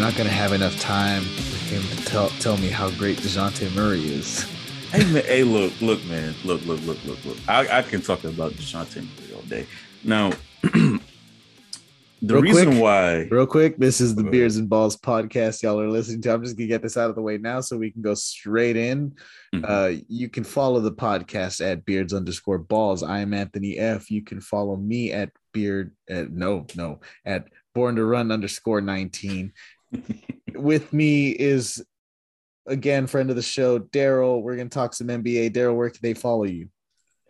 not going to have enough time for him to tell, tell me how great DeJounte Murray is. Hey, man, hey, look, look, man, look, look, look, look, look. I, I can talk about DeJounte Murray all day. Now, the Real reason quick, why, Real quick, this is the. Beards and Balls podcast y'all are listening to. I'm just going to get this out of the way now so we can go straight in. Mhm. Uh, you can follow the podcast at beards underscore balls. I am Anthony F. You can follow me at beard at no, no, at born to run underscore 19. With me is again friend of the show, Daryl. We're gonna talk some NBA. Daryl, where can they follow you?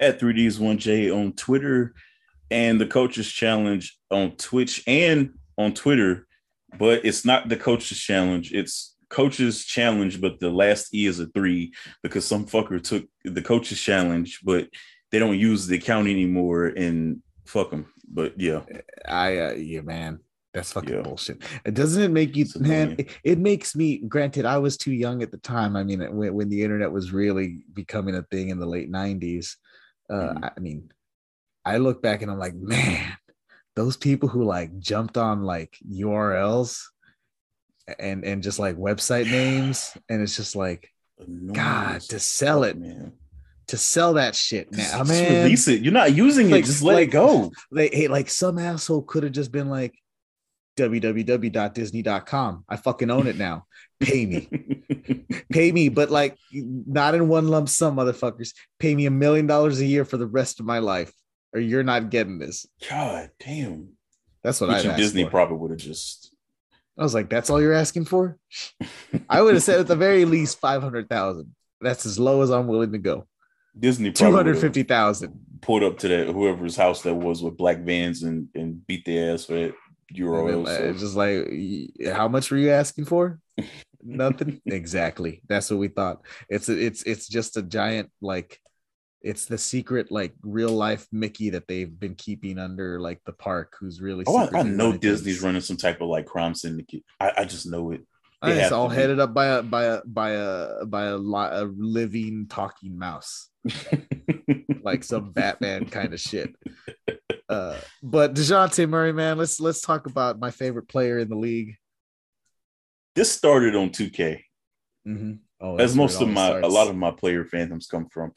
at 3Ds1J on Twitter and the Coaches Challenge on Twitch and on Twitter, but it's not the Coaches Challenge. It's Coaches Challenge, but the last E is a three because some fucker took the Coaches Challenge, but they don't use the account anymore and fuck them. But yeah, I uh, yeah, man. That's fucking Yeah. bullshit. It Doesn't it make you It's man? It, it makes me. Granted, I was too young at the time. I mean, when, when the internet was really becoming a thing in the late '90s. Uh, Mhm. I mean, I look back and I'm like, man, those people who like jumped on like URLs and and just like website names, and it's just like Annoying God to sell it, man. to sell that shit, man. Just, just man, release it. You're not using Like- it. Just let like- it go. they hey, like some asshole could have just been like www.disney.com. I fucking own it now. Pay me. Pay me, but like not in one lump sum, motherfuckers. Pay me a million dollars a year for the rest of my life, or you're not getting this. God damn. That's what I Disney for. probably would have just I was like, that's all you're asking for? I would have said at the very least 500,000. That's as low as I'm willing to go. Disney probably 250,000. pulled up to that whoever's house that was with black vans and and beat their ass for euro. Uh, so- Just like, how much were you asking for? Nothing. exactly. That's what we thought. It's a, it's it's just a giant like, it's the secret like real life Mickey that they've been keeping under like the park. Who's really? Oh, I, I know Disney's things. running some type of like crime syndicate. I, I just know it. Uh, they It's all be. headed up by a by a by a by a, li- a living talking mouse. like some Batman kind of shit. Uh, but Dejounte Murray, man, let's let's talk about my favorite player in the league. this started on 2K, Mm-hmm. Oh, as most of my starts. a lot of my player fandoms come from.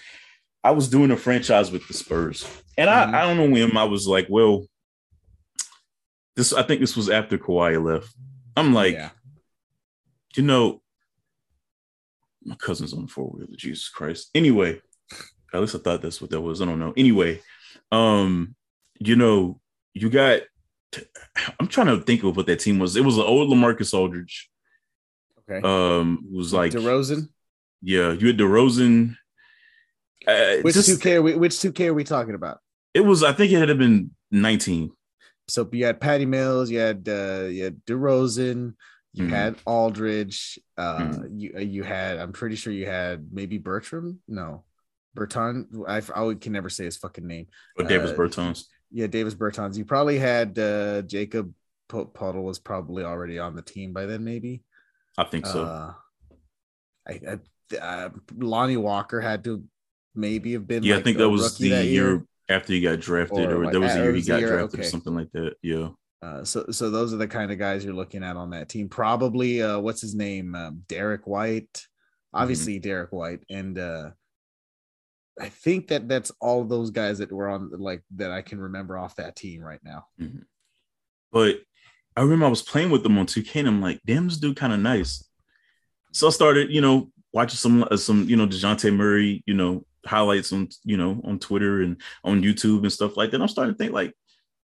I was doing a franchise with the Spurs, and I, Mhm. I don't know when I was like, well, this I think this was after Kawhi left. I'm like, yeah. you know, my cousin's on the four wheeler. Jesus Christ. Anyway, at least I thought that's what that was. I don't know. Anyway, um, you know, you got. I'm trying to think of what that team was. It was an old Lamarcus Aldridge. Okay. Um, who was like, DeRozan. yeah, you had DeRozan. Uh, Which just- two K? Are we, which two K are we talking about? It was. I think it had been 19. So you had Patty Mills, you had uh, you had DeRozan, you Mhm. had Aldridge, uh, Mhm. you you had. I'm pretty sure you had maybe Bertram. No, Berton. I, I can never say his fucking name. Or Davis Uh, Bertans. Yeah, Davis Bertans. You probably had uh, Jakob Poeltl was probably already on the team by then, maybe. I think so. Uh, I, I uh, Lonnie Walker had to maybe have been. yeah, I think that was the that year, after he got drafted, Or or, like- that was the uh, year he got year- drafted, or okay. something like that. Yeah. Uh, so, so those are the kind of guys you're looking at on that team. Probably, uh, what's his name? Um, Derrick White. Mm-hmm. Obviously, Derrick White, and uh, I think that that's all those guys that were on like that I can remember off that team right now. But I remember I was playing with them on 2K and I'm like, damn, this dude kind of nice. So I started, you know, watching some uh, some, you know, DeJounte Murray, you know, highlights on, you know, on Twitter and on YouTube and stuff like that. I'm starting to think like,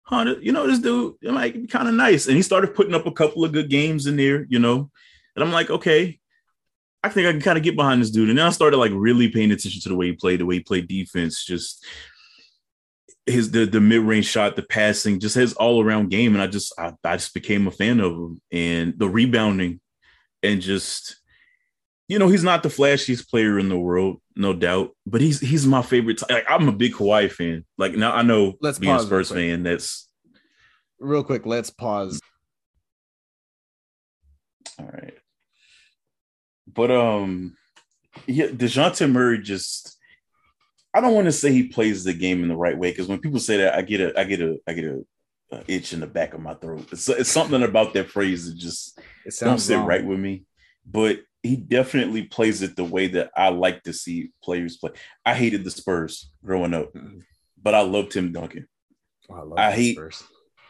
huh, you know, this dude be kind of nice. And he started putting up a couple of good games in there, you know. And I'm like, okay, I think I can kind of get behind this dude. And then I started like really paying attention to the way he played, the way he played defense, just his the the mid range shot, the passing, just his all around game, and I just I, I just became a fan of him and the rebounding, and just you know he's not the flashiest player in the world, no doubt, but he's he's my favorite. T- like, I'm a big Kawhi fan. Like now I know Let's being a Spurs fan, that's Real quick, let's pause. all right. But um, yeah, Dejounte Murray just. I don't want to say he plays the game in the right way because when people say that, I get a, I get a, I get a, uh, itch in the back of my throat. It's, it's something about that phrase that just It don't sit wrong. right with me. But he definitely plays it the way that I like to see players play. I hated the Spurs growing up, Mhm. but I love Tim Duncan. Oh, I, love I hate- Spurs.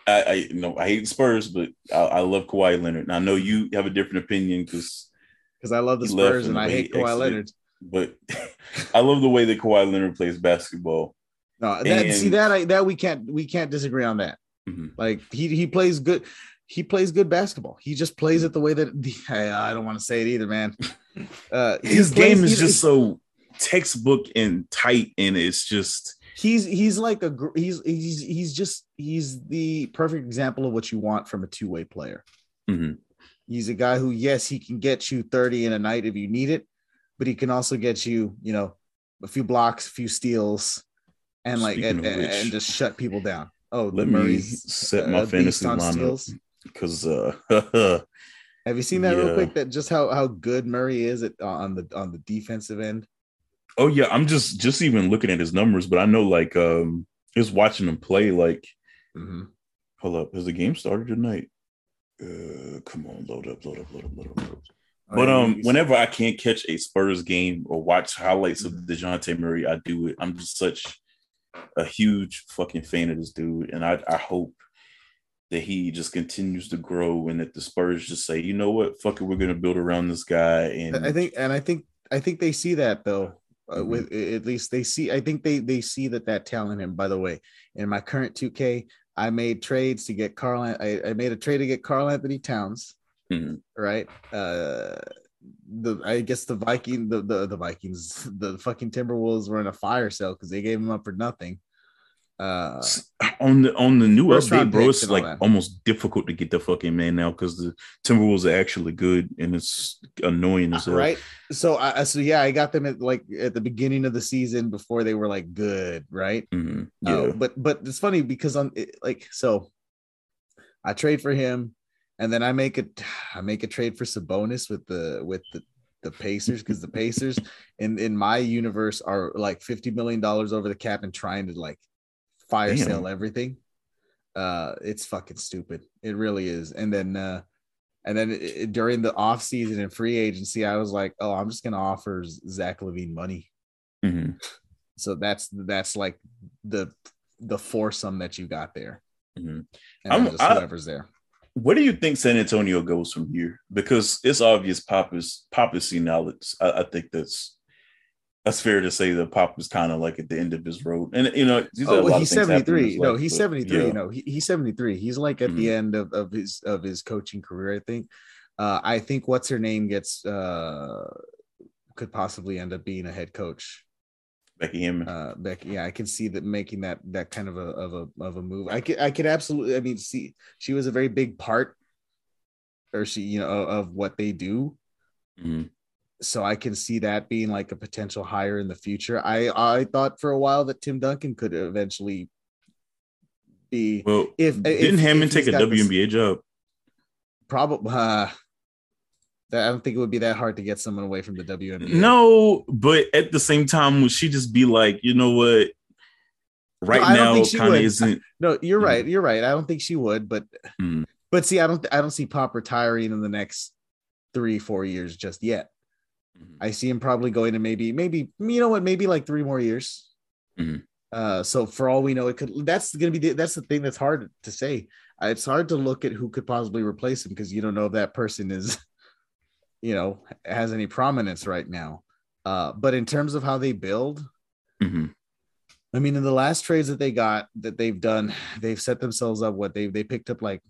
I, I you know I hate the Spurs, but I, I love Kawhi Leonard. And I know you have a different opinion because, because I love the Spurs and and I hate Kawhi exited. Leonard. but I love the way that Kawhi Leonard plays basketball. No, that, see that I that we can't we can't disagree on that. Mhm. Like he he plays good. He plays good basketball. He just plays it the way that I, I don't want to say it either, man. Uh, His game is just so textbook and tight, and it's just he's he's like a he's he's he's just he's the perfect example of what you want from a two way player. Mhm. He's a guy who, yes, he can get you 30 in a night if you need it, but he can also get you, you know, a few blocks, a few steals, and like and, which, and just shut people down. Oh, let the me Murray's set my uh, fantasy on lineup because uh, Have you seen that real quick? That just how how good Murray is at on the on the defensive end. oh yeah, I'm just just even looking at his numbers, but I know like um just watching him play. Like, Mhm. hold up, has the game started tonight? Uh, come on, load up, load up, load up, load up. Load up. Oh, But um, whenever I can't catch a Spurs game or watch highlights of Dejounte Murray, I do it. I'm just such a huge fucking fan of this dude, and I I hope that he just continues to grow and that the Spurs just say, you know what, fuck it, we're gonna build around this guy. And I think, and I think, I think they see that though. Uh, Mhm. With at least they see, I think they they see that that talent. And by the way, in my current 2K, I made trades to get Karl. I, I made a trade to get Karl Anthony Towns. Mhm. Right. Uh, the I guess the Viking, the the, the Vikings, the fucking Timberwolves were in a fire sale because they gave him up for nothing. Uh, on the on the new update, bro, it's like almost difficult to get the fucking man now because the Timberwolves are actually good and it's annoying as hell. right so i so yeah i got them at like at the beginning of the season before they were like good right Mhm. Yeah. Uh, but but it's funny because on like so i trade for him and then i make a i make a trade for sabonis with the with the the pacers because the pacers in in my universe are like 50 million dollars over the cap and trying to like fire Damn. sale everything uh it's fucking stupid it really is and then uh and then it, it- during the off season and free agency i was like oh i'm just gonna offer zach lavine money Mhm. so that's that's like the the foursome that you got there Mhm. and just I- whoever's there Where do you think San Antonio goes from here? Because it's obvious Pop is Pop is senile. It's- I, I think that's that's fair to say that Pop is kind of like at the end of his road. And you know, he's oh well, he's happen 73 no he's but 73 yeah. no he, he's 73 he's like at the Mhm. end of, of his of his coaching career i think uh i think what's her name gets uh could possibly end up being a head coach Becky Hammon. uh Becky. Yeah, I can see that making that that kind of a of a of a move. I could I could absolutely. I mean, see, she was a very big part, or she you know of, of what they do. Mhm. So I can see that being like a potential hire in the future. I I thought for a while that Tim Duncan could eventually be Well, if- didn't if- Hammon if take a got this- WNBA job? probably. Uh, that I don't think it would be that hard to get someone away from the WNBA. No, but at the same time, would she just be like, you know what? Right I don't now, think she kind of isn't. No, you're right. You're right. I don't think she would, but Mhm. but see, I don't I don't see Pop retiring in the next three four years just yet. I see him probably going to maybe maybe you know what maybe like three more years. Mhm. Uh, so for all we know, it could. That's gonna be the, that's the thing that's hard to say. Uh, It's hard to look at who could possibly replace him because you don't know if that person is, you know, has any prominence right now. Uh, but in terms of how they build, Mhm. I mean, in the last trades that they got that they've done, they've set themselves up. What they they picked up like,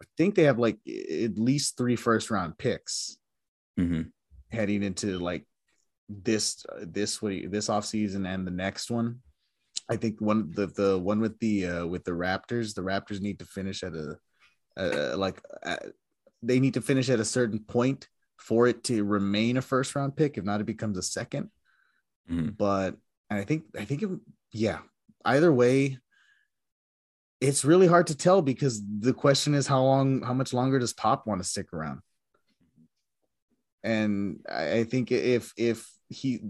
I think they have like at least three first round picks Mhm. Heading into like this this week this off season and the next one. I think one the the one with the uh, with the Raptors. The Raptors need to finish at a uh, like uh, they need to finish at a certain point for it to remain a first round pick. If not, it becomes a second Mhm. but I think I think it yeah. Either way, it's really hard to tell because the question is how long, how much longer does Pop want to stick around? And I, think if if he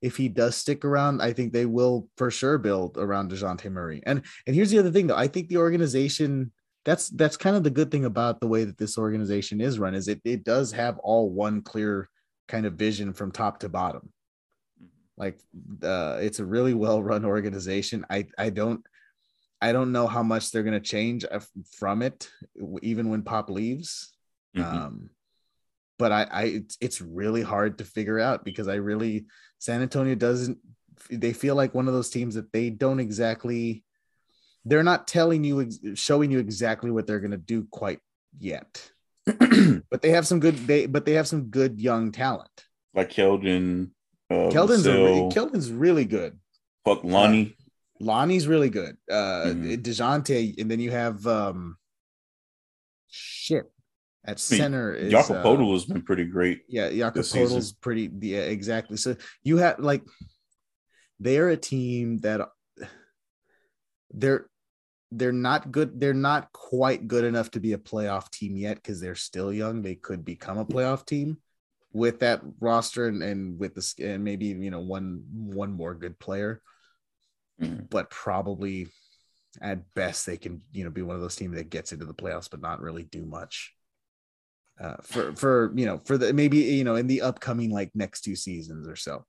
if he does stick around, I think they will for sure build around Dejounte Murray. And and here's the other thing though. I think the organization that's that's kind of the good thing about the way that this organization is run is it it does have all one clear kind of vision from top to bottom. Like uh it's a really well run organization. I I don't I don't know how much they're going to change uh, from it even when Pop leaves. Mm-hmm. Um but I, I it's, it's really hard to figure out because I really San Antonio doesn't they feel like one of those teams that they don't exactly they're not telling you showing you exactly what they're going to do quite yet. But they have some good they but they have some good young talent. Like Keldon uh, Keldon's really, Keldon's really good. Fuck Lonnie. Uh, Lonnie's really good. Uh mm-hmm. Dejounte and then you have um shit at center is Jakob uh, has been pretty great. Yeah, Jakob Poeltl's pretty yeah, exactly. So you have like they're a team that they're they're not good, they're not quite good enough to be a playoff team yet because they're still young. They could become a playoff team with that roster and, and with the and maybe you know one one more good player. Mm-hmm. But probably at best they can you know be one of those teams that gets into the playoffs but not really do much uh, for for you know for the maybe you know in the upcoming like next two seasons or so.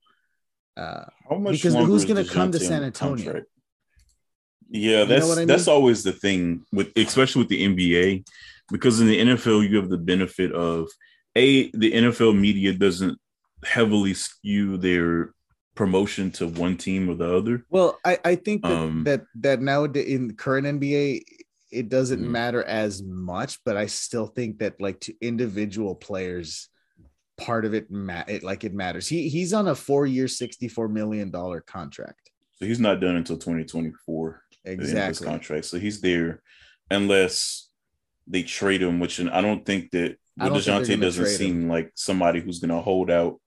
Uh, How much because who's going to come to San Antonio? Yeah, that's you know I mean? that's always the thing with especially with the NBA because in the NFL you have the benefit of a the NFL media doesn't heavily skew their promotion to one team or the other. Well, I, I think that, um, that that now in the current NBA it doesn't mm-hmm. matter as much, but I still think that like to individual players, part of it, ma- it like it matters. He he's on a four year, sixty four million dollar contract. So he's not done until twenty twenty four. Exactly. contract. So he's there unless they trade him, which I don't think that well, Dejounte doesn't seem him. like somebody who's going to hold out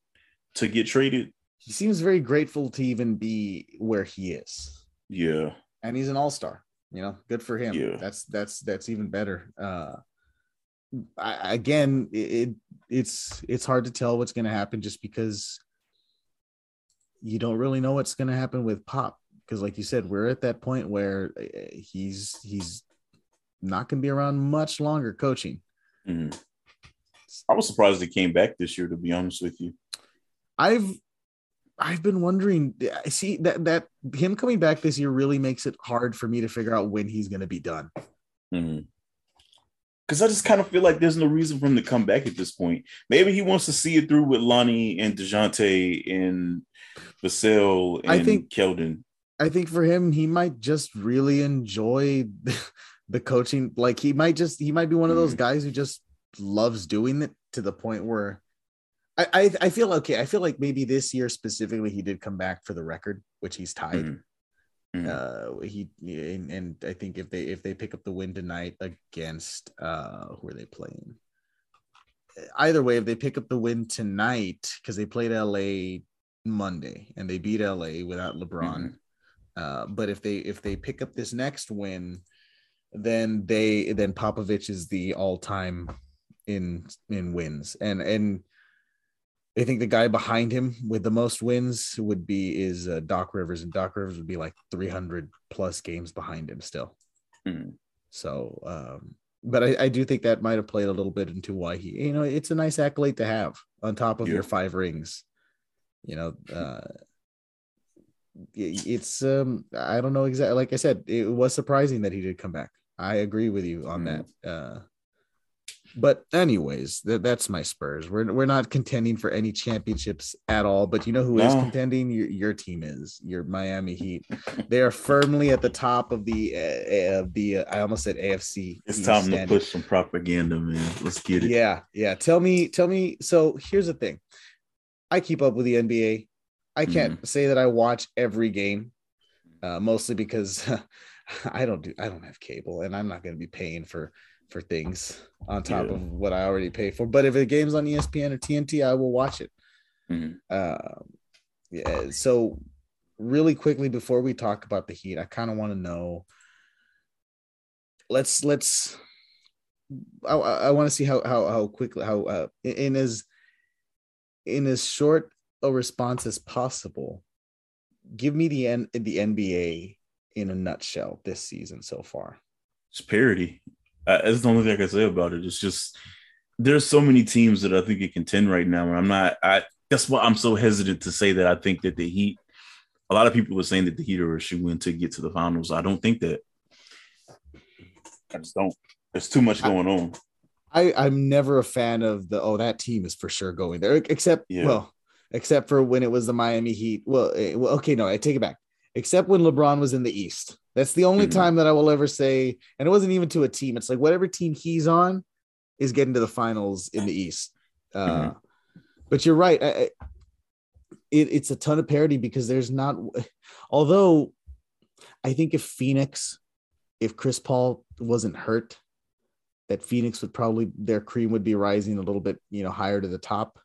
to get traded. He seems very grateful to even be where he is. Yeah. And he's an all star you know good for him. Yeah. that's that's that's even better. Uh I, again it it's it's hard to tell what's going to happen just because you don't really know what's going to happen with pop. Because like you said we're at that point where uh, he's he's not going to be around much longer coaching. Mm-hmm. i was surprised he came back this year to be honest with you. I've I've been wondering. I see that that him coming back this year really makes it hard for me to figure out when he's going to be done. Mm-hmm because I just kind of feel like there's no reason for him to come back at this point. Maybe he wants to see it through with Lonnie and Dejounte and Vassell and I think, Keldon. I think for him, he might just really enjoy the coaching. Like he might just he might be one of those mm-hmm. guys who just loves doing it to the point where I, I, I feel okay. I feel like maybe this year specifically he did come back for the record, which he's tied. Mm-hmm. Uh, he and, and, I think if they if they pick up the win tonight against uh who are they playing? Either way, if they pick up the win tonight because they played LA Monday and they beat LA without LeBron. Mm-hmm. Uh, but if they if they pick up this next win, then they then Popovich is the all time in in wins and and I think the guy behind him with the most wins would be is uh, Doc Rivers, and Doc Rivers would be like 300 plus games behind him still. Mm. So, um, but I, I, do think that might have played a little bit into why he, you know, it's a nice accolade to have on top of yeah. your five rings. You know, uh, it's um, I don't know exactly. Like I said, it was surprising that he did come back. I agree with you on mm. that. Uh, but anyways, th- that's my Spurs. We're we're not contending for any championships at all. But you know who no. is contending? Your, your team is your Miami Heat. they are firmly at the top of the uh, of the. Uh, I almost said AFC. It's time standing. to push some propaganda, man. Let's get it. Yeah, yeah. Tell me, tell me. So here's the thing. I keep up with the NBA. I can't mm. say that I watch every game, uh, mostly because I don't do. I don't have cable, and I'm not going to be paying for for things on top yeah. of what I already pay for. But if the game's on ESPN or TNT, I will watch it. Mm-hmm. Uh, yeah. So, really quickly before we talk about the Heat, I kind of want to know. Let's let's. I, I want to see how how how quickly how uh, in as in as short a response as possible, give me the N- the NBA in a nutshell this season so far. It's parity. Uh, that's the only thing I can say about it. It's just there's so many teams that I think it contend right now, and I'm not. I that's why I'm so hesitant to say that I think that the Heat. A lot of people are saying that the Heat are a shoe in to get to the finals. I don't think that. I just don't. There's too much going on. I I'm never a fan of the oh that team is for sure going there except Yeah. well except for when it was the Miami Heat. Eh, well okay no I take it back. Except when LeBron was in the East. That's the only Mhm. time that I will ever say and it wasn't even to a team. It's like whatever team he's on is getting to the finals in the East. Uh Mhm. but you're right. I, I- it, it's a ton of parity because there's not although I think if Phoenix if Chris Paul wasn't hurt that Phoenix would probably their cream would be rising a little bit, you know, higher to the top.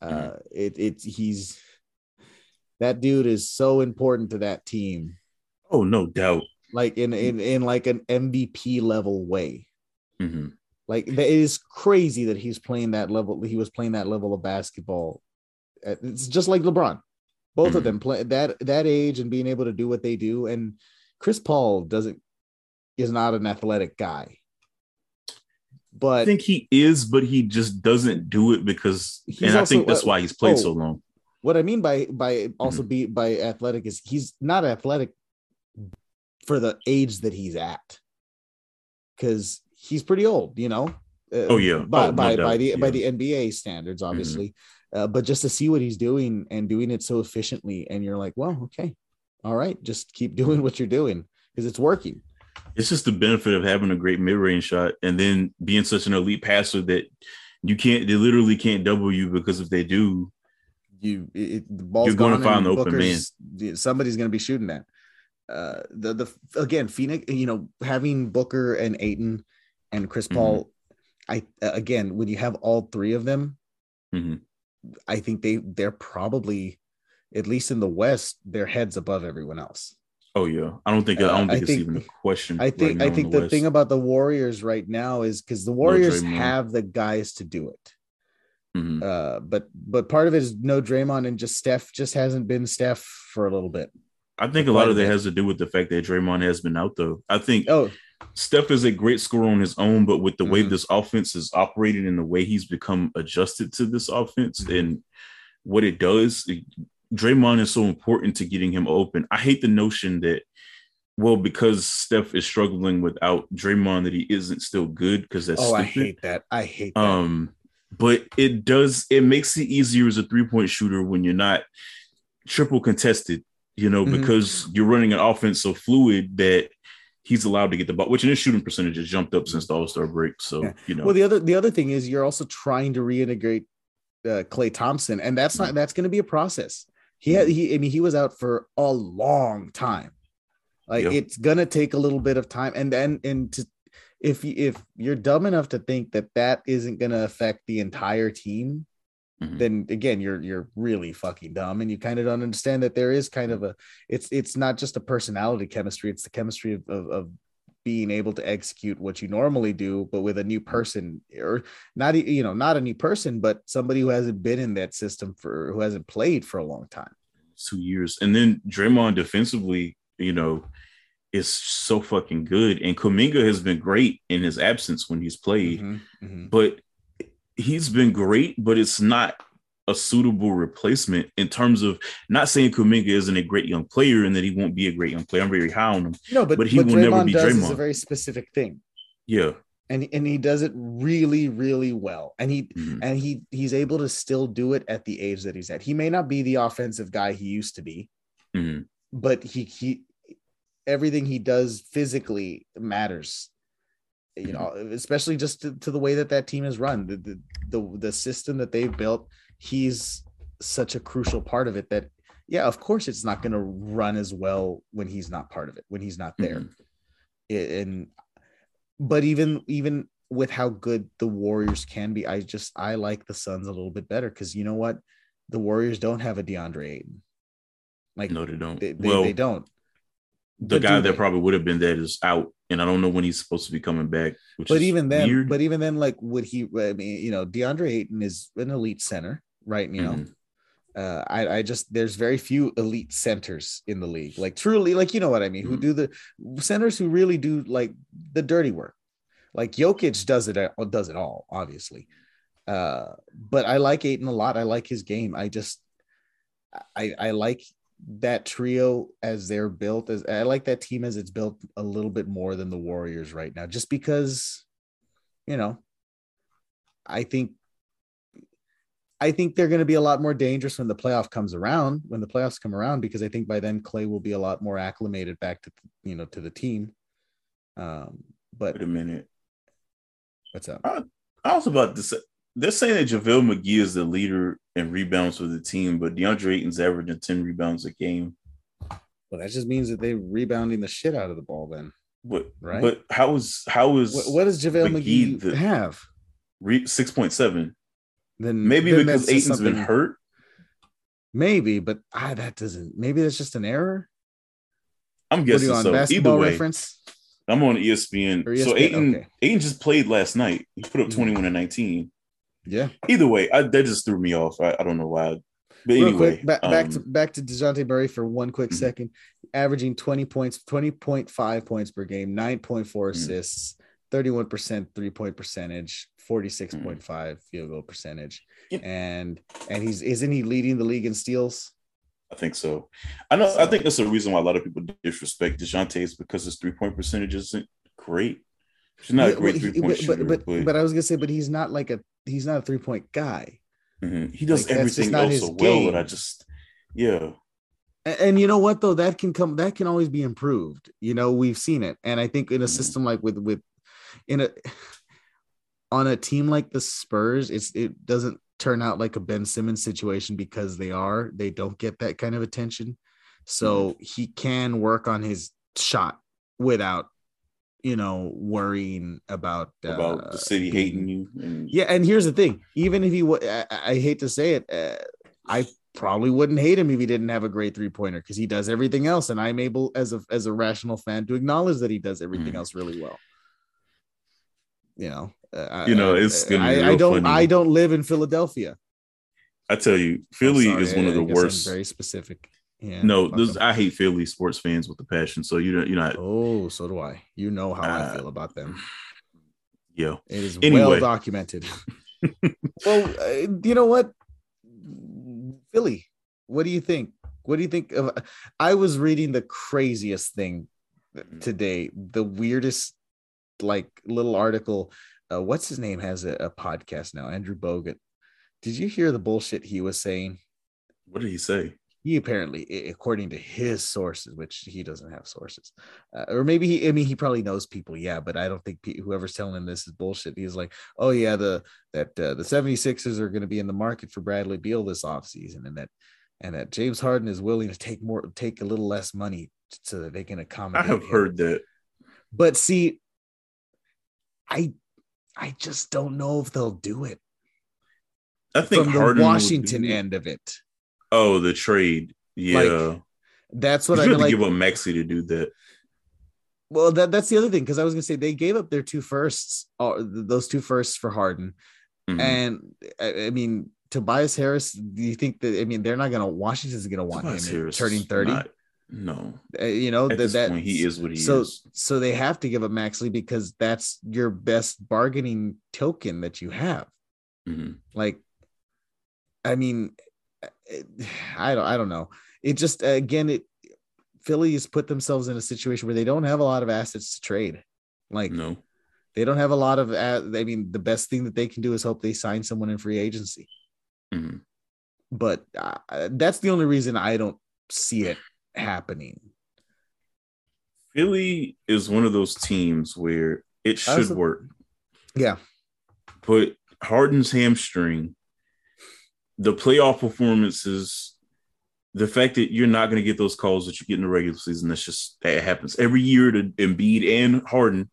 Uh, it it's he's that dude is so important to that team, Oh, no doubt. like in in in like an MVP level way. hmm Like that it is crazy that he's playing that level. He was playing that level of basketball. Uh, It's just like LeBron. Both of Mhm. them play that that age and being able to do what they do. And Chris Paul doesn't is not an athletic guy. But I think he is, but he just doesn't do it because, He's and I think that's uh, why he's played oh, so long. what I mean by by also Mm-hmm. be by athletic is he's not athletic for the age that he's at because he's pretty old, you know. Uh, Oh, yeah. by Oh, no by, by doubt. the by the NBA standards, Mm-hmm. obviously. Uh, but just to see what he's doing and doing it so efficiently, and you're like, well, okay, all right, just keep doing what you're doing because it's working. It's just the benefit of having a great mid range shot and then being such an elite passer that you can't, they literally can't double you because if they do, you it, the ball's You're gonna find the open Booker's- Somebody's going to be shooting that. Uh, the the again Phoenix, you know, having Booker and Ayton and Chris Mhm. Paul, I again when you have all three of them, Mhm. I think they they're probably at least in the West, their heads above everyone else. oh yeah, I don't think, I Uh, don't I think it's think- even a question. I think right I think the, West. thing about the Warriors right now is because the Warriors Draymond. have the guys to do it. Mhm. Uh, but but part of it is no Draymond and just Steph just hasn't been Steph for a little bit. I think a lot of that has to do with the fact that Draymond has been out though. I think Oh, Steph is a great scorer on his own, but with the way Mhm. this offense is operated and the way he's become adjusted to this offense Mhm. and what it does, it- Draymond is so important to getting him open. I hate the notion that, well, because Steph is struggling without Draymond, that he isn't still good because that's oh, I hate that. I hate that. Um, but it does it makes it easier as a three point shooter when you're not triple contested, you know, Mhm. because you're running an offense so fluid that he's allowed to get the ball, which in his shooting percentage has jumped up since the All Star break. So Yeah. you know, Well, the other the other thing is you're also trying to reintegrate uh, Klay Thompson, and that's not that's going to be a process. He had he I mean he was out for a long time. Like Yep. it's gonna take a little bit of time, and then and to if you if you're dumb enough to think that that isn't gonna affect the entire team, Mhm. then again you're you're really fucking dumb, and you kind of don't understand that there is kind of a it's it's not just a personality chemistry; it's the chemistry of of, of being able to execute what you normally do, but with a new person or not you know not a new person, but somebody who hasn't been in that system for who hasn't played for a long time. two years, and then Draymond defensively, you know, is so fucking good, and Kuminga has been great in his absence when he's played. Mhm, mhm. but he's been great, but it's not a suitable replacement in terms of not saying Kuminga isn't a great young player and that he won't be a great young player. I'm very high on him. No, but, But he what will Draymond never be does is a very specific thing, Yeah. and and he does it really, really well. And he Mhm. and he he's able to still do it at the age that he's at. He may not be the offensive guy he used to be, Mhm. but he he everything he does physically matters. You know, especially just to, to the way that that team is run, the, the the the system that they've built. He's such a crucial part of it that, yeah, of course, it's not going to run as well when he's not part of it, when he's not there. Mhm. I- and but even even with how good the Warriors can be, I just I like the Suns a little bit better because you know what, the Warriors don't have a DeAndre Ayton. Like No, they don't. they, they, well, they don't. the But guy do that they? probably would have been that is out, and I don't know when he's supposed to be coming back. Which But even then, weird. but even then, like would he? I mean, you know, DeAndre Ayton is an elite center, right? You know, Mhm. uh, I, I just there's very few elite centers in the league, like truly, like you know what I mean, who Mhm. do the centers who really do like the dirty work. Like Jokic does it, does it all, obviously. Uh, but I like Ayton a lot. I like his game. I just, I, I like that trio as they're built. As I like that team as it's built a little bit more than the Warriors right now, just because, you know, I think I think they're going to be a lot more dangerous when the playoff comes around, when the playoffs come around, because I think by then Klay will be a lot more acclimated back to you know to the team. Um, but Wait a minute. what's up? I was about to say they're saying that JaVale McGee is the leader in rebounds for the team, but DeAndre Ayton's averaging 10 rebounds a game. Well, that just means that they're rebounding the shit out of the ball. Then But Right. but how is how is what, what does JaVale McGee McGee, have? re- 6.7? Then Maybe then because Ayton's been hurt. Maybe, but ah, that doesn't. Maybe that's just an error. I'm guessing on so. Either way, reference? I'm on E ESPN. So ESPN, Ayton, okay. Ayton just played last night. He put up Mhm. 21 and 19. Yeah. Either way, I, that just threw me off. I, I don't know why. But Real anyway, quick, back, back to um, back to Dejounte Murray for one quick Mhm. second, averaging 20 points, 20.5 points per game, 9.4 Mhm. assists, 31% three-point percentage, 46.5 field goal percentage. Yeah. And and he's isn't he leading the league in steals? I think so. I know. I think that's the reason why a lot of people disrespect Dejounte is because his three point percentage isn't great. She's not a great three point but, shooter, but, but, but but I was gonna say, but he's not like a he's not a three-point guy. mhm. he does like, everything else so well. But I just, yeah, And, and you know what though, that can come that can always be improved. You know, we've seen it. And I think in a Mhm. system like with with in a on a team like the Spurs, it's it doesn't turn out like a Ben Simmons situation because they are, they don't get that kind of attention. So Mm-hmm. he can work on his shot without you know worrying about about uh, the city being- hating you. And, yeah, and here's the thing: even if he, wa- I, I hate to say it, uh, I probably wouldn't hate him if he didn't have a great three pointer because he does everything else, and I'm able, as a as a rational fan, to acknowledge that he does everything Mhm. else really well. You know, uh, You know, I- it's gonna be I, I don't, funny. I don't live in Philadelphia. I tell you, Philly sorry, is one of the guess I'm worst. very specific. Yeah. no, this. I hate Philly sports fans with a passion. So you know, you're not. Oh, so do I. You know how I Uh, feel about them. Yeah, It is Anyway. well documented. well, uh, you know what, Philly. What do you think? What do you think of? I was reading the craziest thing today. The weirdest, like little article. Uh, what's his name has a, a podcast now? Andrew Bogut. Did you hear the bullshit he was saying? what did he say? He apparently according to his sources which he doesn't have sources uh, or maybe he i mean he probably knows people yeah but i don't think pe- whoever's telling him this is bullshit he's like oh yeah the that uh, the 76ers are going to be in the market for bradley beal this offseason and that and that james harden is willing to take more take a little less money so that they can accommodate i have him. heard that. but see i i just don't know if they'll do it I think from the Harden would washington end of it Oh, the trade. Yeah, that's what i mean like give up Maxey to do that. Well, that, that's the other thing because I was gonna say they gave up their two firsts, uh, those two firsts for Harden, Mhm. and I, I mean Tobias Harris. Do you think that? I mean, they're not gonna. Washington's gonna want Tobias him Harris turning thirty. not- no, you know at that this that point, he is what he so is. so they have to give up Maxley because that's your best bargaining token that you have. Mhm. Like, I mean, I don't I don't know. It just again it Philly has put themselves in a situation where they don't have a lot of assets to trade. Like No, they don't have a lot of I mean the best thing that they can do is hope they sign someone in free agency Mhm. but uh, that's the only reason i don't see it happening Philly is one of those teams where it should work, yeah but Harden's hamstring, the playoff performances, the fact that you're not going to get those calls that you get in the regular season, that's just that happens every year to Embiid and Harden.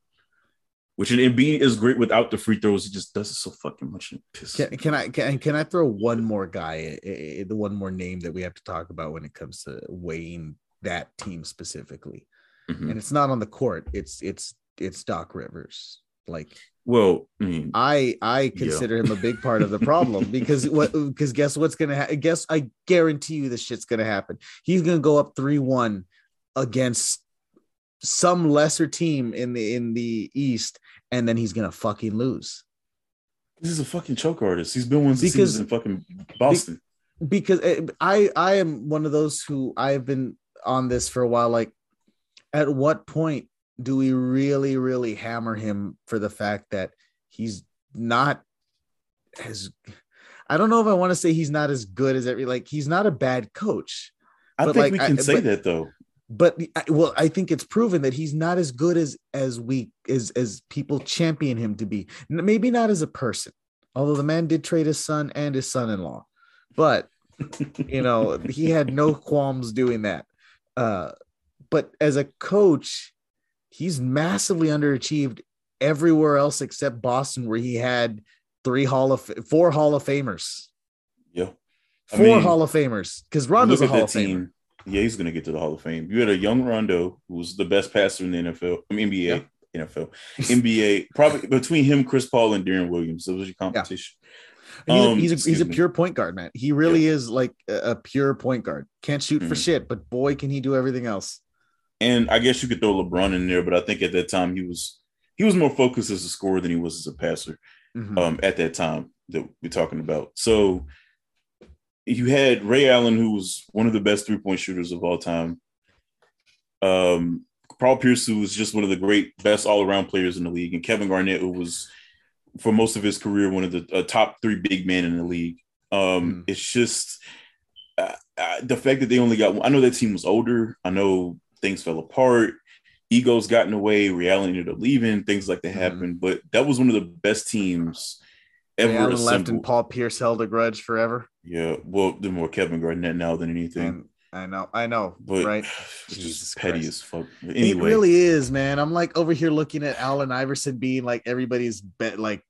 Which an Embiid is great without the free throws. He just does it so fucking much. can, can i can, can i throw one more guy eh, eh, the one more name that we have to talk about when it comes to weighing that team specifically Mhm. and it's not on the court it's it's it's doc rivers Like, well, I mean, I I consider him a big part of the problem because what because guess what's gonna happen? Guess I guarantee you this shit's gonna happen. He's gonna go up three one against some lesser team in the in the East, and then he's gonna fucking lose. This is a fucking choke artist. He's been one since Because- he in fucking Boston. because eh, I I am one of those who I've been on this for a while. Like, at what point do we really really hammer him for the fact that he's not as I don't know if I want to say he's not as good as every like he's not a bad coach, I think like, we I- can say but- that though. but I- well I think it's proven that he's not as good as as we as as people champion him to be. Maybe not as a person, although the man did trade his son and his son-in-law, but you know he had no qualms doing that uh but as a coach he's massively underachieved everywhere else except boston where he had three hall of four hall of famers Yeah. I four mean, hall of famers because rondo's a hall of famer team. Yeah, he's gonna get to the Hall of Fame. You had a young Rondo who's the best passer in the NFL. I mean NBA, NFL, NBA. Probably between him, Chris Paul, and Deron Williams. That was your competition. he's, a, Um, he's, a, he's a me. pure point guard man he really is like a, a pure point guard can't shoot for Mhm. shit but boy can he do everything else And I guess you could throw LeBron in there, but I think at that time he was he was more focused as a scorer than he was as a passer. Mhm. um, at that time that we're talking about. So you had Ray Allen, who was one of the best three point shooters of all time. Um, Paul Pierce, who was just one of the great, best all around players in the league, and Kevin Garnett, who was for most of his career one of the uh, top three big men in the league. Um, Mm. It's just uh, uh, the fact that they only got. I know that team was older. I know things fell apart. Egos got in the way. reality ended up leaving. Things like that Mhm. happened. But that was one of the best teams ever Allen left and assembled. paul pierce held a grudge forever Yeah, well, they're more Kevin Garnett now than anything. and i know i know but right it's Jesus just petty Christ. as fuck. But It really is, man. I'm like over here looking at Allen Iverson being like everybody's bet like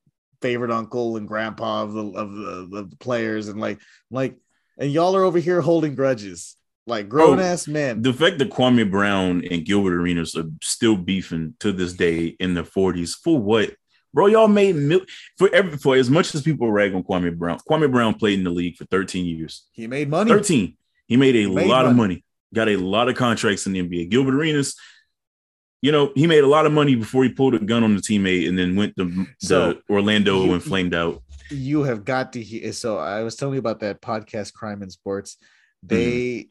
favorite uncle and grandpa of the of the, of the players, and like like and y'all are over here holding grudges, like oh, grown ass men. the fact that Kwame Brown and Gilbert Arenas are still beefing to this day in their 40s for what? Bro, y'all made mil- for every for as much as people rag on Kwame Brown. Kwame Brown played in the league for 13 years. he made money. 13. He made a He made lot of money. money. Got a lot of contracts in the NBA. Gilbert Arenas, you know, he made a lot of money before he pulled a gun on the teammate and then went to So, the Orlando you- and flamed out. You have got to hear. So I was telling you about that podcast, Crime and Sports. They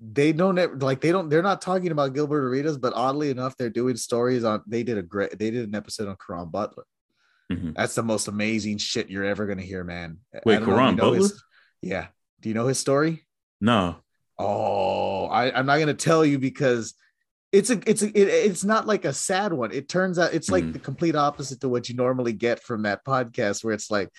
they don't like they don't they're not talking about Gilbert Arenas, but oddly enough, they're doing stories on. They did a great. They did an episode on Caron Butler. Mhm. That's the most amazing shit you're ever gonna hear, man. Wait, don't know if Caron you his- Butler? yeah. Do you know his story? No. Oh, I, I'm not gonna tell you because it's a it's a it, it's not like a sad one. It turns out it's like Mhm. the complete opposite to what you normally get from that podcast, where it's like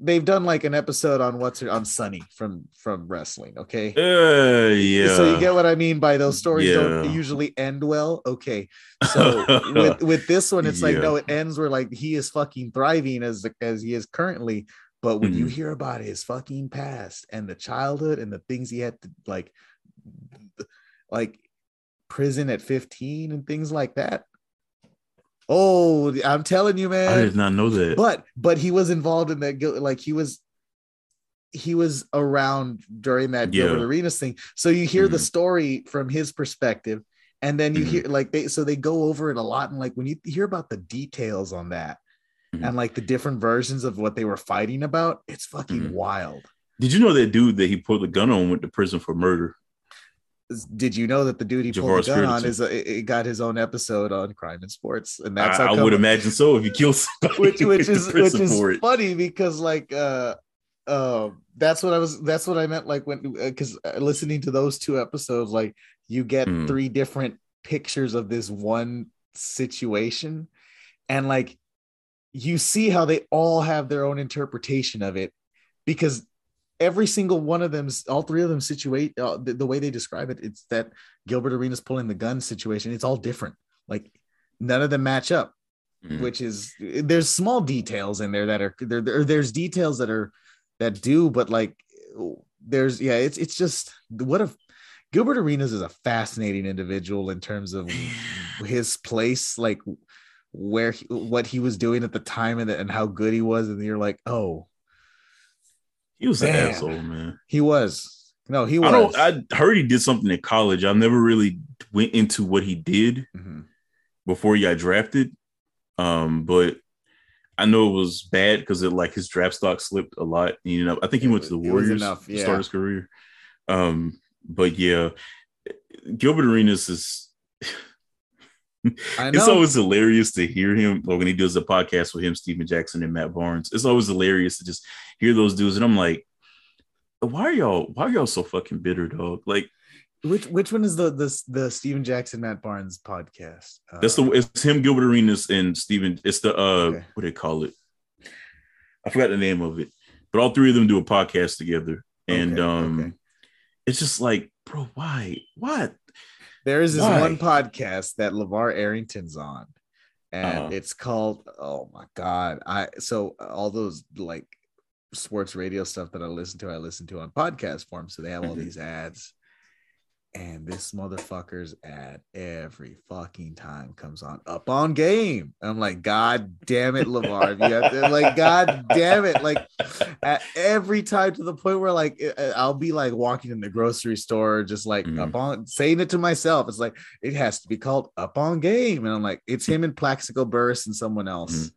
they've done like an episode on what's on Sunny from from wrestling. Okay. Uh, yeah. So you get what I mean by those stories don't usually end well. Okay. So with with this one, it's like no, it ends where like he is fucking thriving as as he is currently. But when you Mhm. hear about his fucking past and the childhood and the things he had to like, like prison at 15 and things like that. Oh, I'm telling you, man I did not know that. but but he was involved in that like he was he was around during that Yeah. Gilbert Arenas thing so you hear the Mhm. story from his perspective and then you Mhm. hear like they so they go over it a lot and like when you hear about the details on that Mhm. and like the different versions of what they were fighting about it's fucking Mhm. wild Did you know that dude that he pulled the gun on went to prison for murder? Did you know that the dude he pulled Javaris the gun on is a, it got his own episode on crime and sports and that's I, how I would imagine so if you kill somebody. which which is which is funny because like uh uh that's what I was that's what I meant like when because listening to those two episodes like you get Mm. three different pictures of this one situation and like you see how they all have their own interpretation of it because every single one of them all three of them situate uh, the, the way they describe it it's that Gilbert Arenas pulling the gun situation it's all different like none of them match up Mhm. which is there's small details in there that are there, there there's details that are that do but like there's yeah it's it's just what if Gilbert Arenas is a fascinating individual in terms of his place like where he, what he was doing at the time and, and how good he was, and you're like, oh, He was an Man. asshole, man. he was. No, he was. I don't. I heard he did something in college. I never really went into what he did Mhm. before he got drafted. Um, but I know it was bad because it like his draft stock slipped a lot. You know, I think he went to the was- it was Warriors enough, to start his career. Um, but yeah, Gilbert Arenas is. I know. It's always hilarious to hear him when he does a podcast with him, Stephen Jackson and Matt Barnes. It's always hilarious to just hear those dudes, and I'm like, why are y'all? Why are y'all so fucking bitter, dog? Like which which one is the the the Stephen Jackson Matt Barnes podcast? Uh, that's the it's him, Gilbert Arenas, and Stephen. It's the uh, Okay. what do they call it? I forgot the name of it, but all three of them do a podcast together, and Okay, um, okay. it's just like, bro, why, what? There is this Why? one podcast that LeVar Arrington's on, and Uh-huh. it's called Oh my God. I so all those like sports radio stuff that I listen to, I listen to on podcast form. So they have all Mhm. these ads. And this motherfucker's ad every fucking time comes on up on game. I'm like, God damn it, LeVar. You have to, like, God damn it. Like, at every time to the point where like I'll be like walking in the grocery store, just like Mhm. up on saying it to myself. It's like it has to be called up on game, and I'm like, it's him and Plaxico Burress and someone else.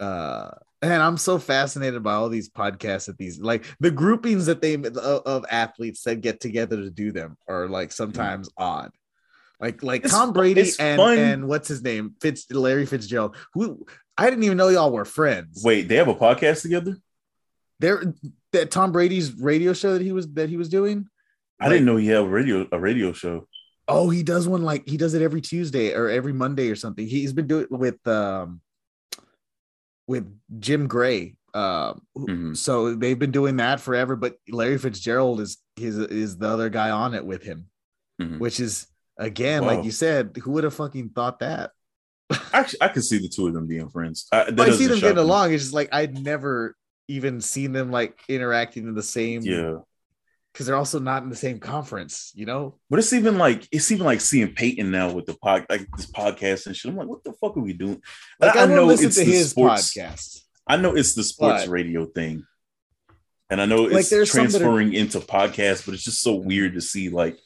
Uh, and I'm so fascinated by all these podcasts that these like the groupings that they of, of athletes that get together to do them are like sometimes odd. Like like It's Tom Brady and fun. and what's his name Fitz Larry Fitzgerald who I didn't even know y'all were friends. Wait, they have a podcast together? there that Tom Brady's radio show that he was that he was doing. I didn't know he had a radio a radio show. Oh, he does one like he does it every Tuesday or every Monday or something. He's been doing it with um with Jim Gray. Um Mhm. so they've been doing that forever, but Larry Fitzgerald is is is the other guy on it with him, Mhm. which is again, Wow. like you said, who would have fucking thought that? Actually, I could see the two of them being friends. I, I see them getting me. along. It's just like I'd never even seen them like interacting in the same Yeah, because they're also not in the same conference, you know? but it's even like it's even like seeing Peyton now with the pod like this podcast and shit. I'm like, what the fuck are we doing? Like I, I know know it's to the his sports- podcast. I know it's the sports But- radio thing, and I know it's some that are- transferring into podcasts, but it's just so weird to see like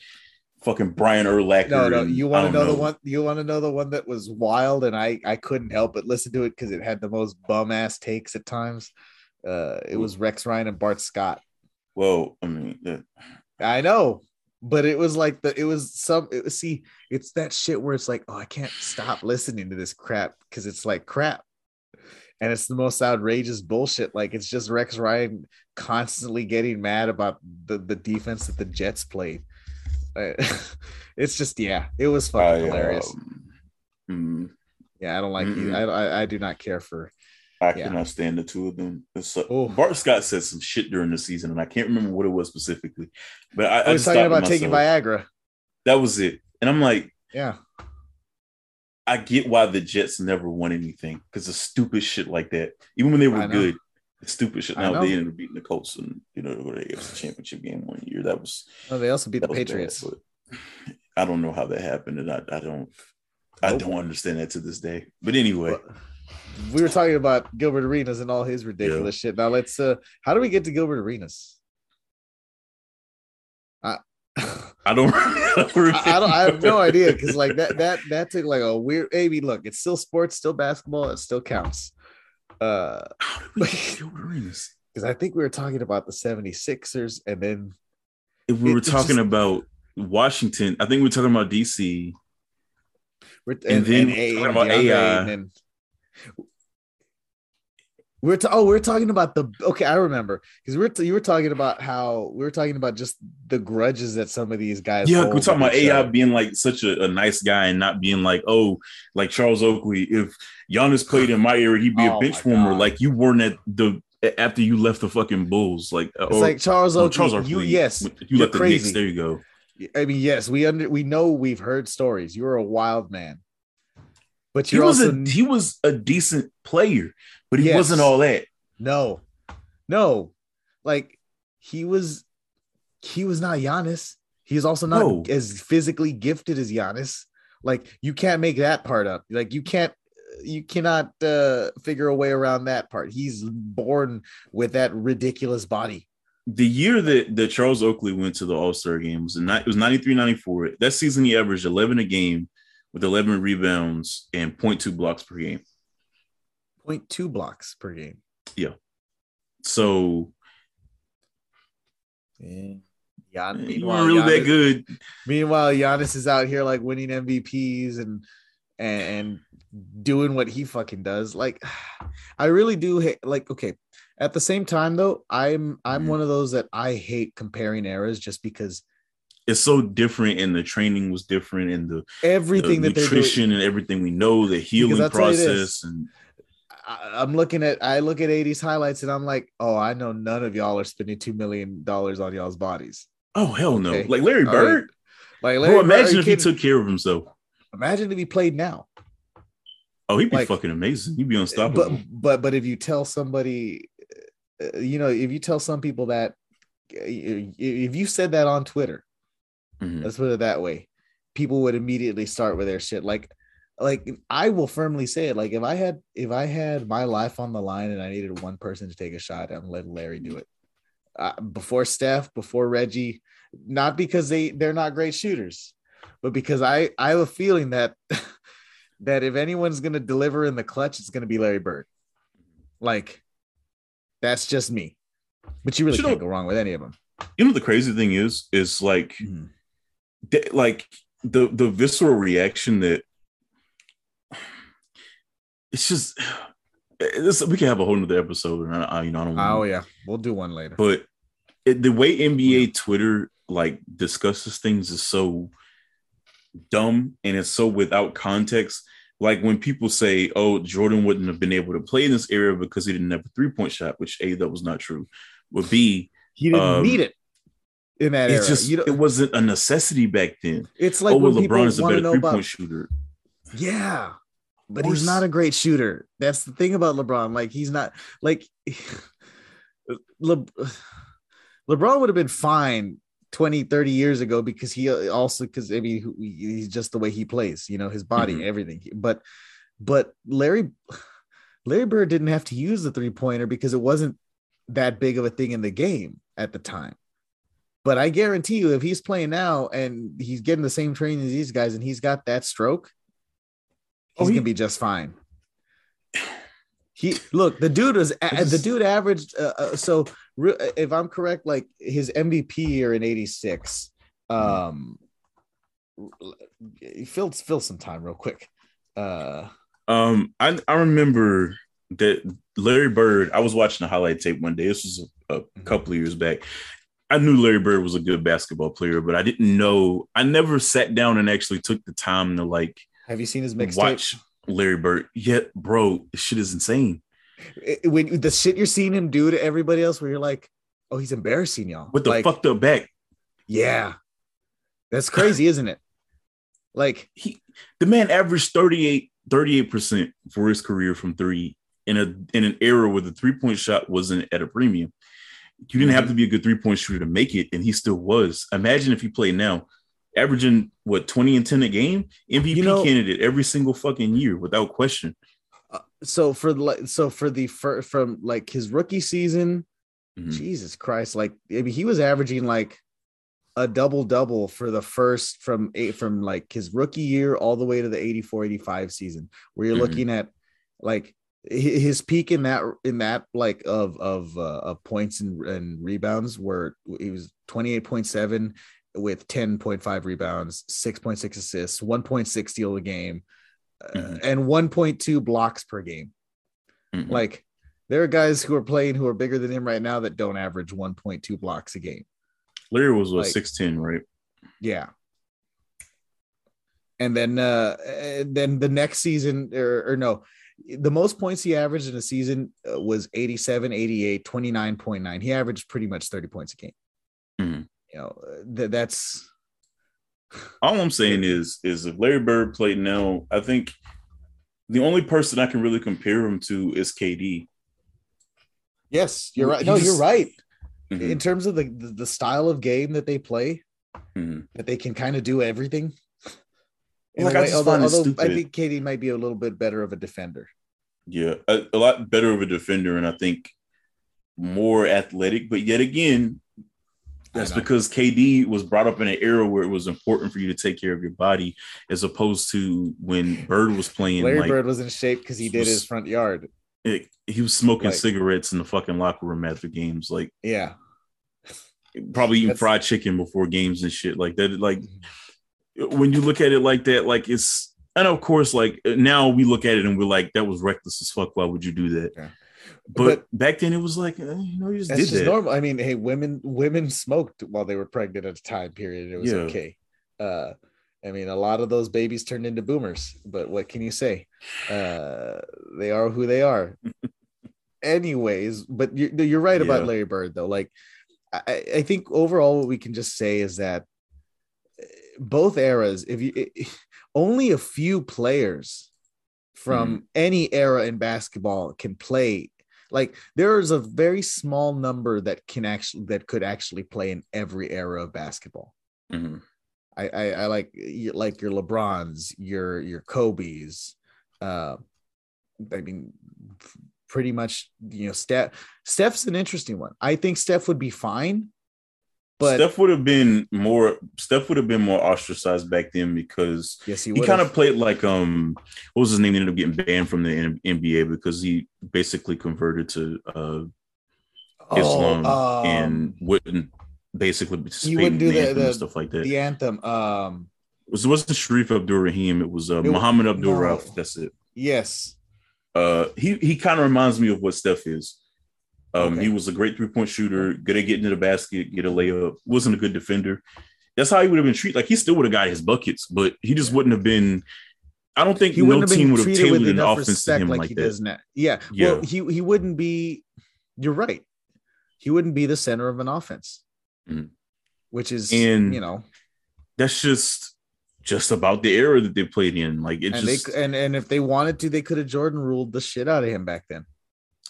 fucking Brian Urlacher. No, no, you want to don't know, the one you want to know the one that was wild and I I couldn't help but listen to it because it had the most bum ass takes at times. Uh it was Rex Ryan and Bart Scott. Well, I mean, yeah. I know, but it was like the it was some it was, see it's that shit where it's like oh I can't stop listening to this crap because it's like crap. And it's the most outrageous bullshit. Like it's just Rex Ryan constantly getting mad about the, the defense that the Jets played. It's just yeah, it was fucking I, hilarious. um, mm, Yeah, I don't like you. Mm-mm. I, I I do not care for. I Yeah. cannot stand the two of them. Oh. Bart Scott said some shit during the season, and I can't remember what it was specifically. But I, I I was just talking about taking. Viagra. That was it, and I'm like, Yeah, I get why the Jets never won anything because of stupid shit like that. Even when they were good, stupid shit. Now they ended up beating the Colts and you know the AFC Championship game one year. That was oh, they also beat the was bad, Patriots. I don't know how that happened, and I, I don't I don't understand that to this day. But anyway, But we were talking about Gilbert Arenas and all his ridiculous shit. Now let's. uh How do we get to Gilbert Arenas? I, I don't. I I don't. I have no idea because like that that that took like a weird. Maybe look, it's still sports, still basketball. It still counts. Uh, How did we get Gilbert Arenas? because I think we were talking about the 76ers and then If we were talking just- about Washington, I think we were talking about DC. We're, And then talking about DeAndre AI. and we're oh we're talking about the okay I remember because we are you were talking about how we were talking about just the grudges that some of these guys Yeah, we're talking about AI being like such a, a nice guy and not being like, oh, like Charles Oakley. If Giannis played in my era, he'd be Oh a bench warmer. God. Like you weren't at the after you left the fucking Bulls. Like, uh, It's like Charles Oakley. Charles you Oakley. yes, you you're left the Knicks. crazy. There you go. I mean yes, we under we know we've heard stories. You're a wild man, but He was also a he was a decent player, but he Yes. wasn't all that. no, no, like he was he was not Giannis. He's also not No. as physically gifted as Giannis. Like you can't make that part up. Like you can't you cannot uh, figure a way around that part. He's born with that ridiculous body. The year that, that Charles Oakley went to the All Star game was, it was 93 94. That season, he averaged 11 a game with 11 rebounds and 0.2 blocks per game. 0.2 blocks per game. Yeah. So, yeah. Gian, you weren't really Giannis, that good. Meanwhile, Giannis is out here like winning MVPs and and, doing what he fucking does. Like, I really do hate. Like, okay. At the same time, though, I'm I'm mm-hmm. one of those that I hate comparing eras just because it's so different and the training was different and the everything the that nutrition and everything we know the healing process and I, am looking at I look at 80s highlights and I'm like, oh, I know none of y'all are spending two million dollars on y'all's bodies. Oh hell no! Okay. Like Larry Bird. Right. Like Larry Bro, imagine Bird, if he took care of himself. Imagine if he played now. Oh, he'd be like, fucking amazing. He'd be unstoppable. But but but if you tell somebody, uh, you know, if you tell some people that, uh, if you said that on Twitter, mm-hmm. let's put it that way, people would immediately start with their shit. Like, like I will firmly say it. Like if I had if I had my life on the line and I needed one person to take a shot, I'm letting Larry do it. Uh, before Steph, before Reggie, not because they they're not great shooters, but because I I have a feeling that that if anyone's going to deliver in the clutch, it's going to be Larry Bird. Like, that's just me. But you really you can't know, go wrong with any of them. You know the crazy thing is, is like, mm-hmm. Like the the visceral reaction that it's just this we can have a whole nother episode. And I, you know, I don't. Oh yeah, we'll do one later. But it, the way NBA Twitter like discusses things is so dumb and it's so without context. Like when people say, "Oh, Jordan wouldn't have been able to play in this area because he didn't have a three point shot," which a that was not true. Would be he didn't um, need it in that it's era. Just it wasn't a necessity back then. It's like oh, well, LeBron is a better three point shooter. Yeah, but he's not a great shooter. That's the thing about LeBron. Like he's not like Le, LeBron would have been fine 20 30 years ago because he also because I mean he's just the way he plays, you know, his body, mm-hmm. everything. But but Larry Larry Bird didn't have to use the three pointer because it wasn't that big of a thing in the game at the time. But I guarantee you, if he's playing now and he's getting the same training as these guys and he's got that stroke, he's oh, he, gonna be just fine. He look the dude was the dude averaged uh, uh, so if I'm correct, like his MVP year in '86. Um, fill fill some time real quick. Uh, um, I I remember that Larry Bird. I was watching a highlight tape one day. This was a, a mm-hmm. couple of years back. I knew Larry Bird was a good basketball player, but I didn't know. I never sat down and actually took the time to like. Have you seen his mixtape? Watch Larry Bird. Yeah, bro, this shit is insane when the shit you're seeing him do to everybody else, where you're like, oh, he's embarrassing y'all with the like, fucked up back. Yeah, that's crazy, isn't it? Like he, the man averaged 38 percent for his career from three in a in an era where the three point shot wasn't at a premium. You didn't have mm-hmm. to be a good three point shooter to make it, and he still was. Imagine if he played now, averaging what 20 and 10 a game, MVP you know, candidate every single fucking year without question so for like so for the for, from like his rookie season, mm-hmm. Jesus Christ, like I mean, he was averaging like a double double for the first from eight from like his rookie year all the way to the 84 85 season where you're mm-hmm. looking at like his peak in that in that like of of uh, of points and, and rebounds where he was 28.7 with 10.5 rebounds 6.6 assists 1.6 steal a game mm-hmm. and 1.2 blocks per game. Mm-hmm. Like there are guys who are playing who are bigger than him right now that don't average 1.2 blocks a game. Larry was like, 6'10, right? Yeah. And then uh then the next season or, or no, the most points he averaged in a season uh, was 87, 88, 29.9. He averaged pretty much 30 points a game. Mm-hmm. You know, th- that's all I'm saying is, is if Larry Bird played now, I think the only person I can really compare him to is KD. Yes, you're right. No, you're right. Mm-hmm. In terms of the, the, the style of game that they play, mm-hmm. that they can kind of do everything. In Like, a I way, just although, find it although I think KD might be a little bit better of a defender. Yeah, a, a lot better of a defender, and I think more athletic. But yet again, that's because KD was brought up in an era where it was important for you to take care of your body, as opposed to when Bird was playing. Larry like, Bird was in shape because he did was- his front yard. it- he was smoking Like- cigarettes in the fucking locker room after games, like Yeah. probably eating fried chicken before games and shit like that. Like mm-hmm. When you look at it like that, like it's and of course, like now we look at it and we're like, that was reckless as fuck. Why would you do that? Yeah. But, back then it was like, eh, you know, you just did just normal. I mean, hey, women women smoked while they were pregnant at a time period. It was Yeah. okay. Uh, I mean, a lot of those babies turned into boomers, but what can you say? Uh, they are who they are. Anyways, but you're, you're right about Larry Bird, though. Like, I, I think overall, what we can just say is that both eras, if you only a few players from Mm-hmm. any era in basketball can play like there is a very small number that can actually that could actually play in every era of basketball Mhm. i i, I like like your lebrons your your kobe's uh i mean pretty much you know steph steph's an interesting one i think steph would be fine but Steph would have been more. Steph would have been more ostracized back then because yes he, he kind of played like um, what was his name? He ended up getting banned from the NBA because he basically converted to uh Islam and wouldn't basically participate Oh, wouldn't in do the the- and stuff like that. the anthem um It was- it wasn't Shareef Abdul Rahim. It was uh, It- Muhammad Abdul no. Rauf. That's it. yes Uh, he he kind of reminds me of what Steph is. Um, Okay. He was a great three point shooter, good at getting to the basket, get a layup. wasn't a good defender. That's how he would have been treated. Like he still would have got his buckets, but he just wouldn't have been. I don't think he no team would have tailored an offense to him like, like, he that. does now. Yeah. Yeah. Well, he he wouldn't be. You're right. He wouldn't be the center of an offense, Mhm. which is And- you know, That's just just about the era that they played in. Like it and just they and and if they wanted to, they could have Jordan ruled the shit out of him back then.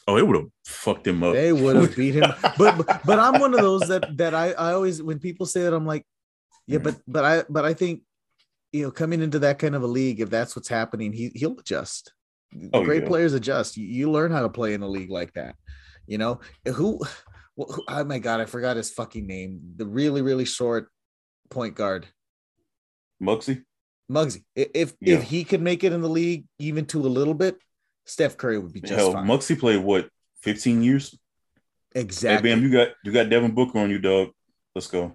Oh, it would have fucked him up. They would have beat him. But but- but I'm one of those that that I I always when people say that I'm like, yeah, mm-hmm. but but I but I think you know coming into that kind of a league, if that's what's happening, he he'll adjust. Oh, great yeah. players adjust. You, you learn how to play in a league like that. You know who, who? Oh my god, I forgot his fucking name. The really really short point guard, Muggsy. Muggsy. If Yeah. if he could make it in the league even to a little bit, Steph Curry would be just Hell, fine. Muggsy played what 15 years? exactly. Hey, Bam, you got you got Devin Booker on you, dog. Let's go.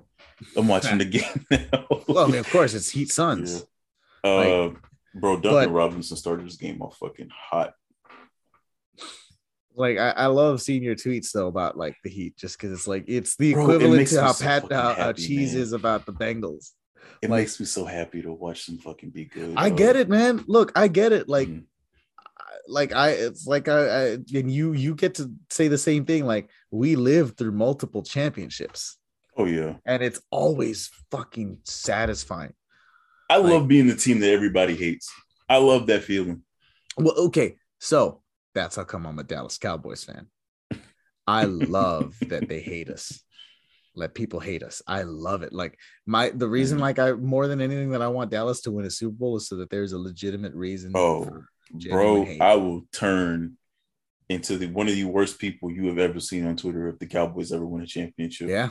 I'm watching the game now. well, I mean, of course, it's Heat Suns. Yeah. Uh, bro, Duncan but- Robinson started this game off fucking hot. like I, I love seeing your tweets though about like the Heat, just because it's like it's the Bro, it equivalent makes to how so Pat how, how cheese man. is about the Bengals. It Like- makes me so happy to watch them fucking be good. I dog. get it, man. Look, I get it. Like, Mhm. Like I, it's like I, I, and you, you get to say the same thing. Like we lived through multiple championships, Oh yeah, and it's always fucking satisfying. I Like- love being the team that everybody hates. I love that feeling. Well, okay, so that's how come I'm a Dallas Cowboys fan. I love that they hate us. Let people hate us. I love it. Like my the reason, Mhm. like I more than anything that I want Dallas to win a Super Bowl is so that there's a legitimate reason. Oh, for Bro. I will turn into the one of the worst people you have ever seen on Twitter if the Cowboys ever win a championship. yeah,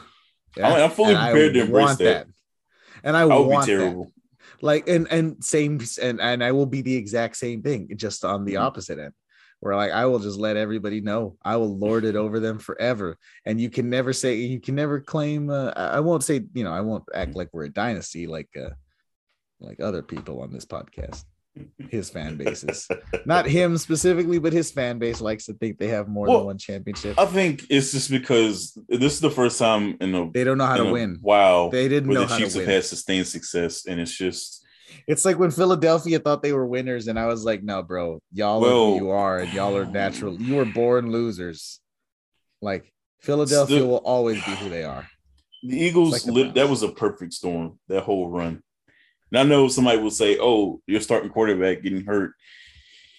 I'm- I'm fully And I prepared to embrace want that. And I I want be that. terrible. like and and same and and I will be the exact same thing, just on the Mhm. opposite end. Where like I will just let everybody know I will lord it over them forever, and you can never say you can never claim. Uh, I I won't say you know I won't act like we're a dynasty like uh like other people on this podcast. His fan bases, not him specifically, but his fan base likes to think they have more Well, than one championship. I think it's just because this is the first time in a They don't know how to win. Wow, They didn't know the how Chiefs to have had sustained success, and it's just It's like when Philadelphia thought they were winners, and I was like, "No, bro, y'all are Well- who you are, and y'all are natural. You were born losers. Like Philadelphia Still- will always be who they are. the Eagles. Like the lit, that was a perfect storm. That whole run. And I know somebody will say, "Oh, your starting quarterback getting hurt.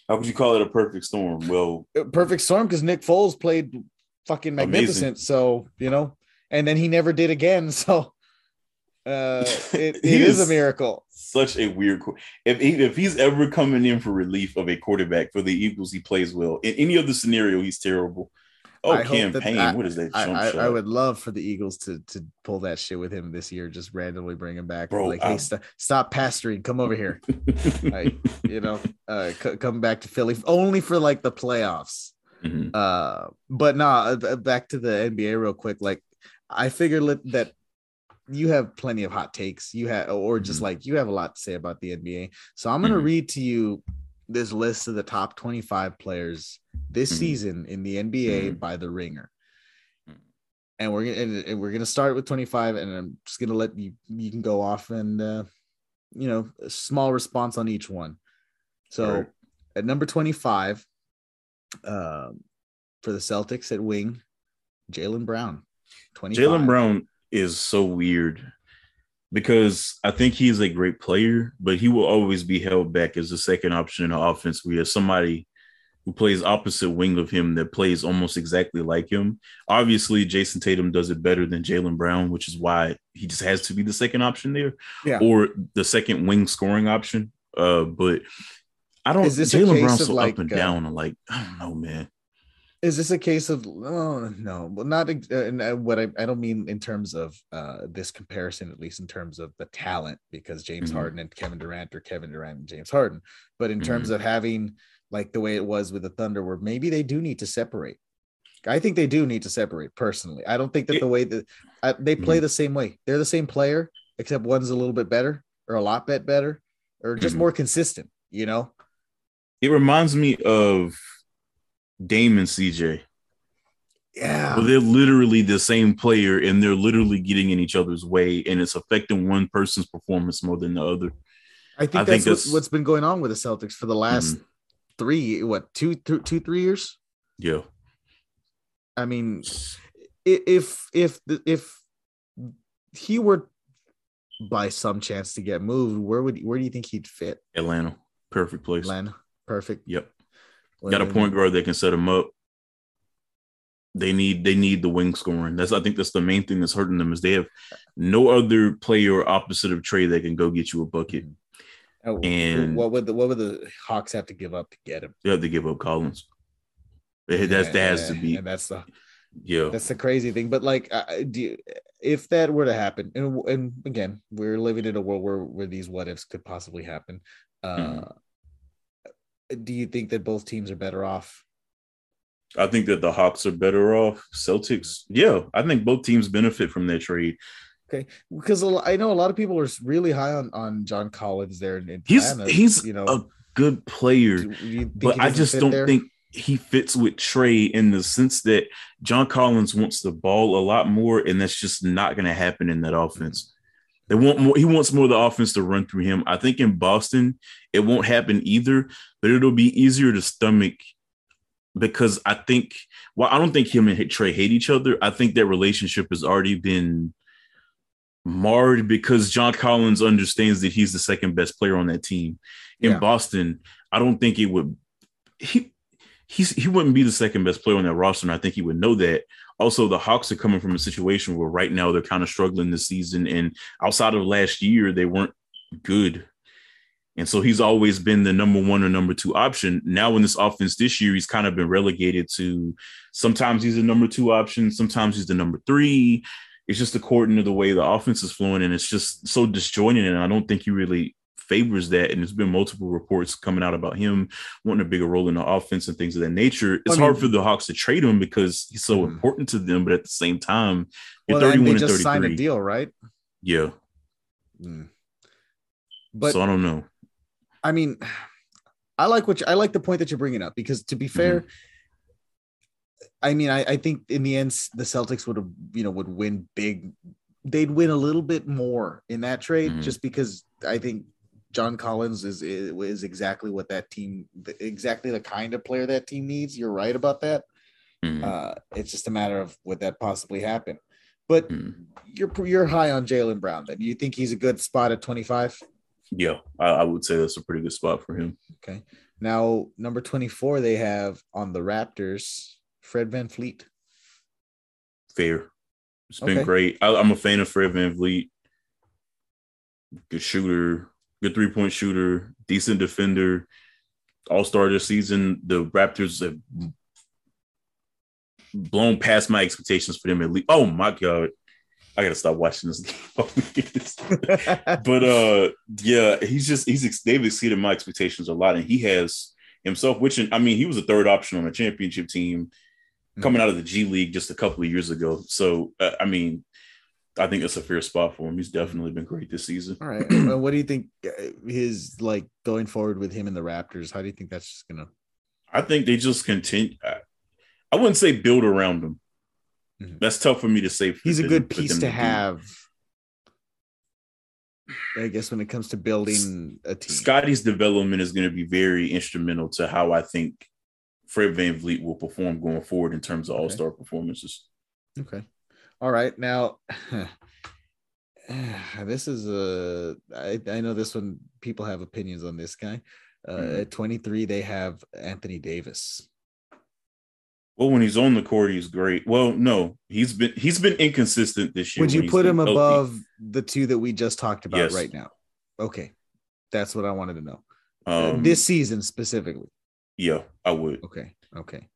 How could you call it a perfect storm?" Well, Perfect storm because Nick Foles played fucking magnificent. So you know, and then he never did again. So Uh, it, it He is a miracle. Such a weird. If he, if he's ever coming in for relief of a quarterback for the Eagles, he plays well. In any other scenario, he's terrible. Oh, I hope that- campaign. I- what is that? I, I, would love for the Eagles to to pull that shit with him this year, just randomly bring him back. Bro, like, hey, st- stop pastoring, come over here. like, you know, uh, c- come back to Philly only for like the playoffs. Mhm. Uh, but nah, uh, back to the NBA real quick. Like, I figured that you have plenty of hot takes. You have, or just Mhm. like you have a lot to say about the NBA. So I'm gonna Mhm. read to you this list of the top 25 players this Mhm. season in the NBA Mhm. by the Ringer. Mhm. And we're gonna and, we're gonna start with 25, and I'm just gonna let you you can go off and uh, you know a small response on each one. So Alright. at number 25, um, for the Celtics at wing, Jaylen Brown. 25. Jaylen Brown is so weird because I think he's a great player, but he will always be held back as the second option in the offense. We have somebody who plays opposite wing of him that plays almost exactly like him. Obviously, Jayson Tatum does it better than Jaylen Brown, which is why he just has to be the second option there, Yeah. or the second wing scoring option. Uh, but I don't. Is this Jaylen Brown's so like, up and uh, down. and like I don't know, man. Is this a case of oh no, well not uh, uh, what I, I don't mean in terms of uh this comparison, at least in terms of the talent, because James Mhm. Harden and Kevin Durant or Kevin Durant and James Harden, but in terms of having like the way it was with the Thunder, where maybe they do need to separate. I think they do need to separate personally. I don't think that the way that uh, they play the same way, they're the same player, except one's a little bit better or a lot bit better or just Mhm. more consistent, you know? It reminds me of Dame and CJ. Yeah. Well, they're literally the same player and they're literally getting in each other's way, and it's affecting one person's performance more than the other. I think I that's, think that's- what's been going on with the Celtics for the last Mhm. three, what, two, th- two, three years? Yeah. I mean, if if if he were by some chance to get moved, where would where do you think he'd fit? Atlanta, perfect place. Atlanta, perfect. Yep. Got a point guard that can set them up. They need they need the wing scoring. That's I think that's the main thing that's hurting them is they have no other player opposite of Trey that can go get you a bucket. Oh, and- what would the what would the Hawks have to give up to get him? They have to give up Collins. It, that's, that has to be and that's the yeah. that's the crazy thing. But like, uh, do you, if that were to happen, and, and again, we're living in a world where where these what ifs could possibly happen. Uh, Mhm. Do you think that both teams are better off? I think that the Hawks are better off. Celtics, yeah, I think both teams benefit from that trade. Okay, because I know a lot of people are really high on on John Collins there in He's Atlanta, he's you know, a good player, do think but I just don't there? think he fits with Trey in the sense that John Collins wants the ball a lot more, and that's just not going to happen in that offense. They want more. He wants more of the offense to run through him. I think in Boston it won't happen either, but it'll be easier to stomach because I think. Well, I don't think him and Trey hate each other. I think that relationship has already been marred because John Collins understands that he's the second best player on that team. In Yeah. Boston, I don't think it would. He he's he wouldn't be the second best player on that roster, and I think he would know that. Also, the Hawks are coming from a situation where right now they're kind of struggling this season, and outside of last year, they weren't good. And so he's always been the number one or number two option. Now, in this offense this year, he's kind of been relegated to sometimes he's the number two option, sometimes he's the number three. It's just according to the way the offense is flowing, and it's just so disjointed. And I don't think you really favors that. And there's been multiple reports coming out about him wanting a bigger role in the offense and things of that nature. It's I hard for the Hawks to trade him because he's so Mhm. important to them, but at the same time, you're Well, and 31 they and just signed a deal, right? Yeah. Mm. But so I don't know. I mean, I like what you, I like the point that you're bringing up because to be fair, I mean, I, I think in the end the Celtics would have you know would win big. They'd win a little bit more in that trade Mhm. just because I think John Collins is is exactly what that team exactly the kind of player that team needs. You're right about that. Mhm. Uh, it's just a matter of would that possibly happen. But Mhm. you're you're high on Jaylen Brown. Then you think he's a good spot at 25? Yeah, I, I would say that's a pretty good spot for him. Okay. Now, number 24, they have on the Raptors, Fred VanVleet. Fair. It's been Okay. great. I, I'm a fan of Fred VanVleet. good shooter, good three point shooter, decent defender, all star this season. The Raptors have blown past my expectations for them at least. Oh my god. I gotta stop watching this but uh yeah, he's just he's they've exceeded my expectations a lot, and he has himself, which I mean, he was a third option on a championship team mm-hmm. coming out of the G League just a couple of years ago. So uh, I mean, I think it's a fair spot for him. He's definitely been great this season. All right, what do you think uh, his like going forward with him and the Raptors? How do you think that's just gonna? I think they just continue. I wouldn't say build around him. Mm-hmm. That's tough for me to say. He's a good piece to, to have. I guess when it comes to building a team, Scottie's development is going to be very instrumental to how I think Fred VanVleet will perform going forward in terms of okay. All Star performances. Okay, all right. Now, this is a. I, I know this one. People have opinions on this guy. Uh, mm-hmm. At 23, they have Anthony Davis. Well, when he's on the court, he's great. Well, no, he's been he's been inconsistent this year. Would you put him healthy. above the two that we just talked about yes. right now? Okay, that's what I wanted to know. Uh, um, uh, this season specifically. Yeah, I would. Okay, okay.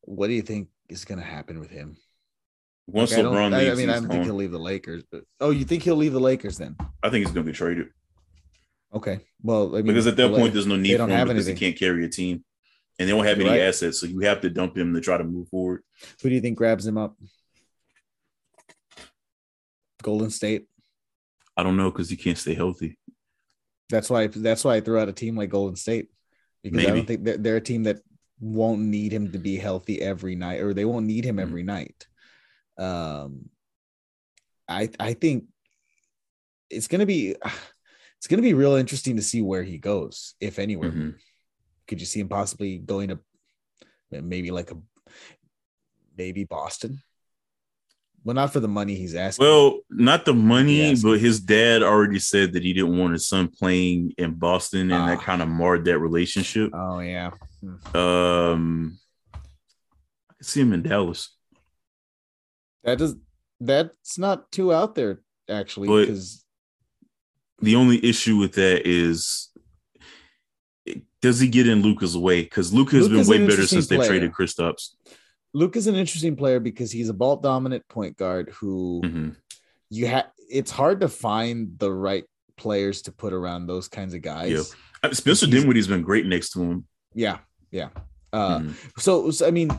What do you think is going to happen with him? Once like, LeBron I, leaves, I mean, I don't think he'll leave the Lakers, but oh, you think he'll leave the Lakers then? I think he's going to be traded. Okay, well, I mean, because at that point, there's no need for him because anything. he can't carry a team and they don't have any right. assets, so you have to dump him to try to move forward. Who do you think grabs him up? Golden State. I don't know because he can't stay healthy. That's why. That's why I threw out a team like Golden State because Maybe. I don't think they're, they're, a team that won't need him to be healthy every night, or they won't need him mm-hmm. every night. Um, I I think it's gonna be it's gonna be real interesting to see where he goes, if anywhere. Mm-hmm. Could you see him possibly going to maybe like a maybe Boston? Well, not for the money he's asking. Well, not the money, but his dad already said that he didn't want his son playing in Boston, and that ah. kind of marred that relationship. Oh yeah. Hmm. Um, I can see him in Dallas. That does. That's not too out there actually, because the only issue with that is does he get in Luka's way? Because Luka has been way better since player. they traded Kristaps. Luka's an interesting player because he's a ball dominant point guard who mm-hmm. you have. It's hard to find the right players to put around those kinds of guys. Yeah. Spencer Dinwiddie's been great next to him. Yeah, yeah. Uh, mm-hmm. so, so, I mean,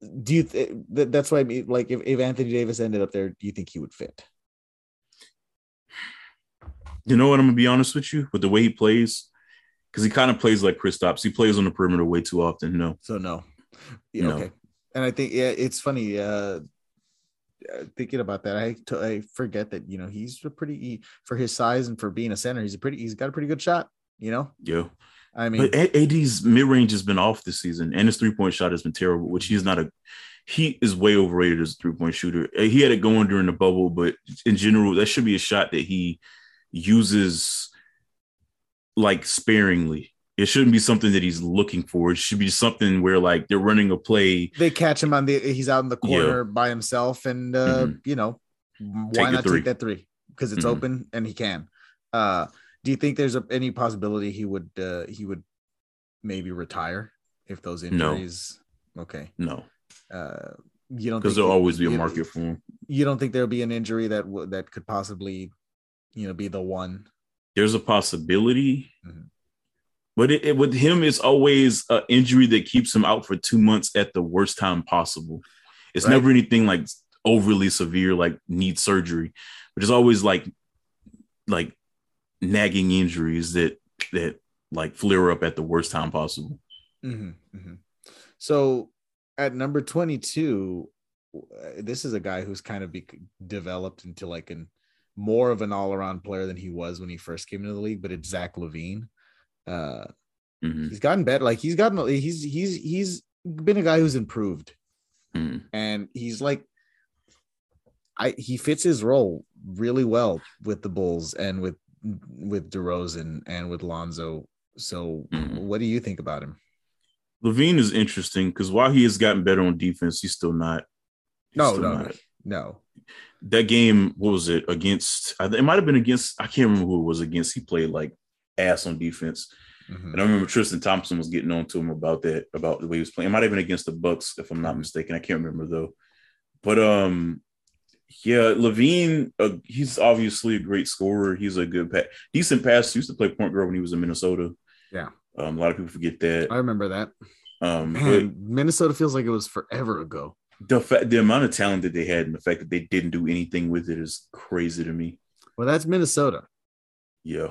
do you? Th- that's why I mean, like, if, if Anthony Davis ended up there, do you think he would fit? You know what? I'm gonna be honest with you. With the way he plays, because he kind of plays like Kristaps. He plays on the perimeter way too often. No. So no. Yeah, no. Okay. And I think yeah, it's funny. Uh, uh thinking about that, I t- I forget that you know he's a pretty for his size and for being a center, he's a pretty he's got a pretty good shot. You know. Yeah. I mean, but AD's mid range has been off this season, and his three point shot has been terrible. Which he's not a he is way overrated as a three point shooter. He had it going during the bubble, but in general, that should be a shot that he uses like sparingly. It shouldn't be something that he's looking for. It should be something where like they're running a play. They catch him on the he's out in the corner yeah. by himself, and uh, mm-hmm. you know why take not take that three because it's mm-hmm. open and he can. Uh, do you think there's a, any possibility he would uh, he would maybe retire if those injuries? No. Okay. No. Uh, you don't because there'll always be a market for him. You don't think there'll be an injury that that could possibly, you know, be the one there's a possibility. Mm-hmm. But it, it, with him, it's always an injury that keeps him out for two months at the worst time possible. It's right. never anything like overly severe, like need surgery, but it's always like like nagging injuries that that like flare up at the worst time possible. Mm-hmm, mm-hmm. So at number 22, this is a guy who's kind of be developed into like an more of an all around player than he was when he first came into the league, but it's Zach LaVine. Uh, mm-hmm. He's gotten better. Like he's gotten, he's, he's, he's been a guy who's improved. Mm-hmm. And he's like, I, he fits his role really well with the Bulls and with, with DeRozan and with Lonzo. So mm-hmm. what do you think about him? LaVine is interesting because while he has gotten better on defense, he's still not. He's no, still no, not, no. that game, what was it against? It might have been against. I can't remember who it was against. He played like ass on defense. Mm-hmm. And I remember Tristan Thompson was getting on to him about that, about the way he was playing. It might have been against the Bucks, if I'm not mm-hmm. mistaken. I can't remember though. But um, yeah, LaVine, uh, he's obviously a great scorer. He's a good, pa- decent pass. He used to play point guard when he was in Minnesota. Yeah, um, a lot of people forget that. I remember that. Um, Man, Minnesota feels like it was forever ago. The fact, the amount of talent that they had, and the fact that they didn't do anything with it is crazy to me. Well, that's Minnesota. Yeah,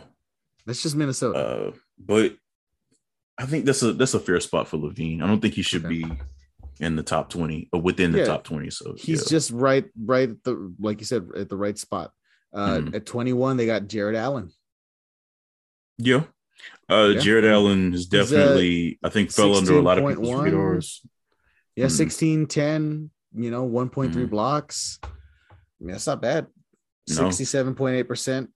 that's just Minnesota. Uh, but I think that's a that's a fair spot for LaVine. I don't think he should okay. be in the top 20 or within the yeah. top 20 so he's yeah. just right right at the like you said at the right spot uh mm-hmm. at 21 they got Jarrett Allen yeah uh yeah. Jarrett Allen is definitely I think fell under a lot of people's radars yeah mm-hmm. 16 10 you know 1.3 mm-hmm. blocks I mean that's not bad 67.8 percent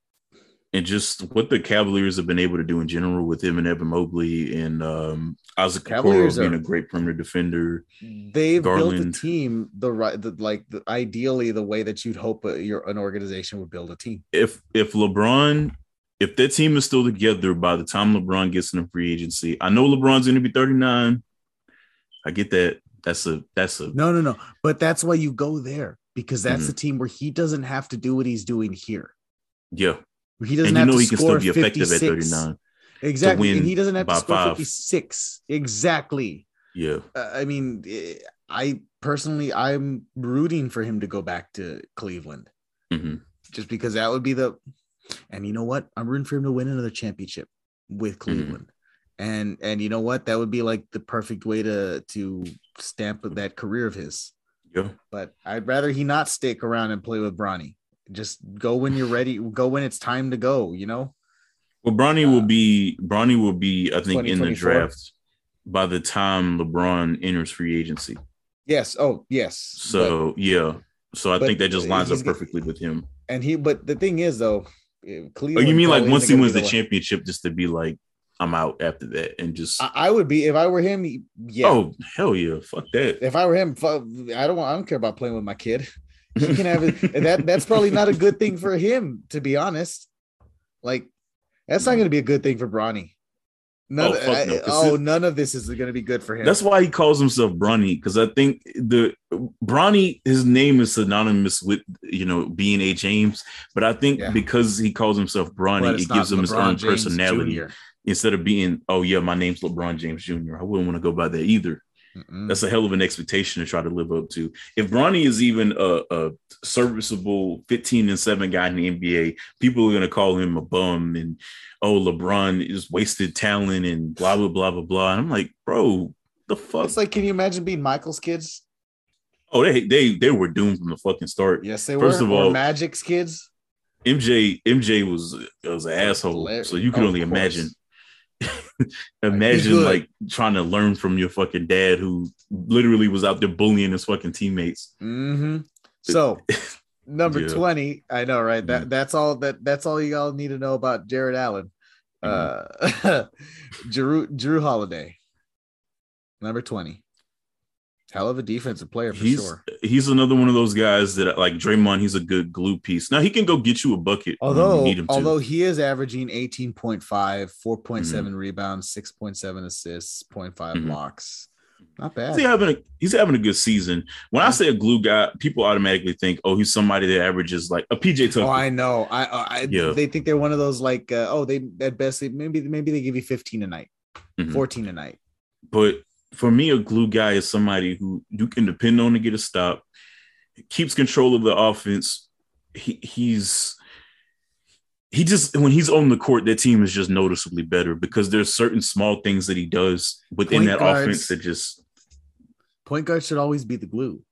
and just what the Cavaliers have been able to do in general with him and Evan Mobley and um Isaac Okoro being a great perimeter defender. They've Garland. built a team the right, the, like the, ideally the way that you'd hope a, your an organization would build a team. If if LeBron, if that team is still together by the time LeBron gets in the free agency, I know LeBron's going to be thirty nine. I get that. That's a that's a no no no. But that's why you go there because that's mm-hmm. a team where he doesn't have to do what he's doing here. Yeah, he doesn't and have know to he can still be effective 56. at 39. Exactly. And he doesn't have to score five. 56. Exactly. Yeah. Uh, I mean, eh, I personally, I'm rooting for him to go back to Cleveland mm-hmm. just because that would be the, and you know what? I'm rooting for him to win another championship with mm-hmm. Cleveland. Mm-hmm. And, and you know what? That would be like the perfect way to, to stamp that career of his. Yeah. But I'd rather he not stick around and play with Bronny. Just go when you're ready. Go when it's time to go. You know. Well, Bronny uh, will be Bronny will be I think in the draft by the time LeBron enters free agency. Yes. Oh, yes. So but, yeah. So I think that just lines up perfectly with him. And he, but the thing is though, Cleveland. Oh, you mean like once he wins the, the championship, just to be like, I'm out after that, and just I, I, would be if I were him. Yeah. Oh hell yeah, fuck that. If I were him, fuck, I don't want. I don't care about playing with my kid. He can have it. that that's probably not a good thing for him, to be honest. Like, that's not going to be a good thing for Bronny. None, oh, I, no, oh none of this is going to be good for him. That's why he calls himself Bronny because I think the Bronny, his name is synonymous with you know being a James, but I think yeah. because he calls himself Bronny, it gives him LeBron his own James personality Jr. instead of being oh yeah, my name's LeBron James Jr. I wouldn't want to go by that either. Mm-mm. That's a hell of an expectation to try to live up to. If Bronny is even a, a, serviceable 15 and 7 guy in the NBA, people are going to call him a bum and, oh, LeBron is wasted talent and blah, blah, blah, blah, blah. And I'm like, bro, the fuck? It's like, can you imagine being Michael's kids? Oh, they they they were doomed from the fucking start. Yes, they First were. First of all, Magic's kids. MJ MJ was was an asshole. So you can oh, only imagine Imagine like trying to learn from your fucking dad who literally was out there bullying his fucking teammates. Mm-hmm. So number yeah. 20, I know, right? That that's all that that's all you all need to know about Jarrett Allen. Mm-hmm. Uh Jrue Jrue Holiday. Number 20 hell of a defensive player for he's, sure. He's another one of those guys that like Draymond, he's a good glue piece. Now he can go get you a bucket. Although, although he is averaging 18.5, 4.7 mm-hmm. rebounds, 6.7 assists, 0.5 mm-hmm. blocks. Not bad. He's having a he's having a good season. When I say a glue guy, people automatically think, oh, he's somebody that averages like a PJ Tucker. Oh, I know. I, I yeah. they think they're one of those like, uh, oh, they at best they, maybe maybe they give you 15 a night, mm-hmm. 14 a night. But for me, a glue guy is somebody who you can depend on to get a stop, keeps control of the offense. He, he's he just when he's on the court, that team is just noticeably better because there's certain small things that he does within point that guards, offense that just point guards should always be the glue.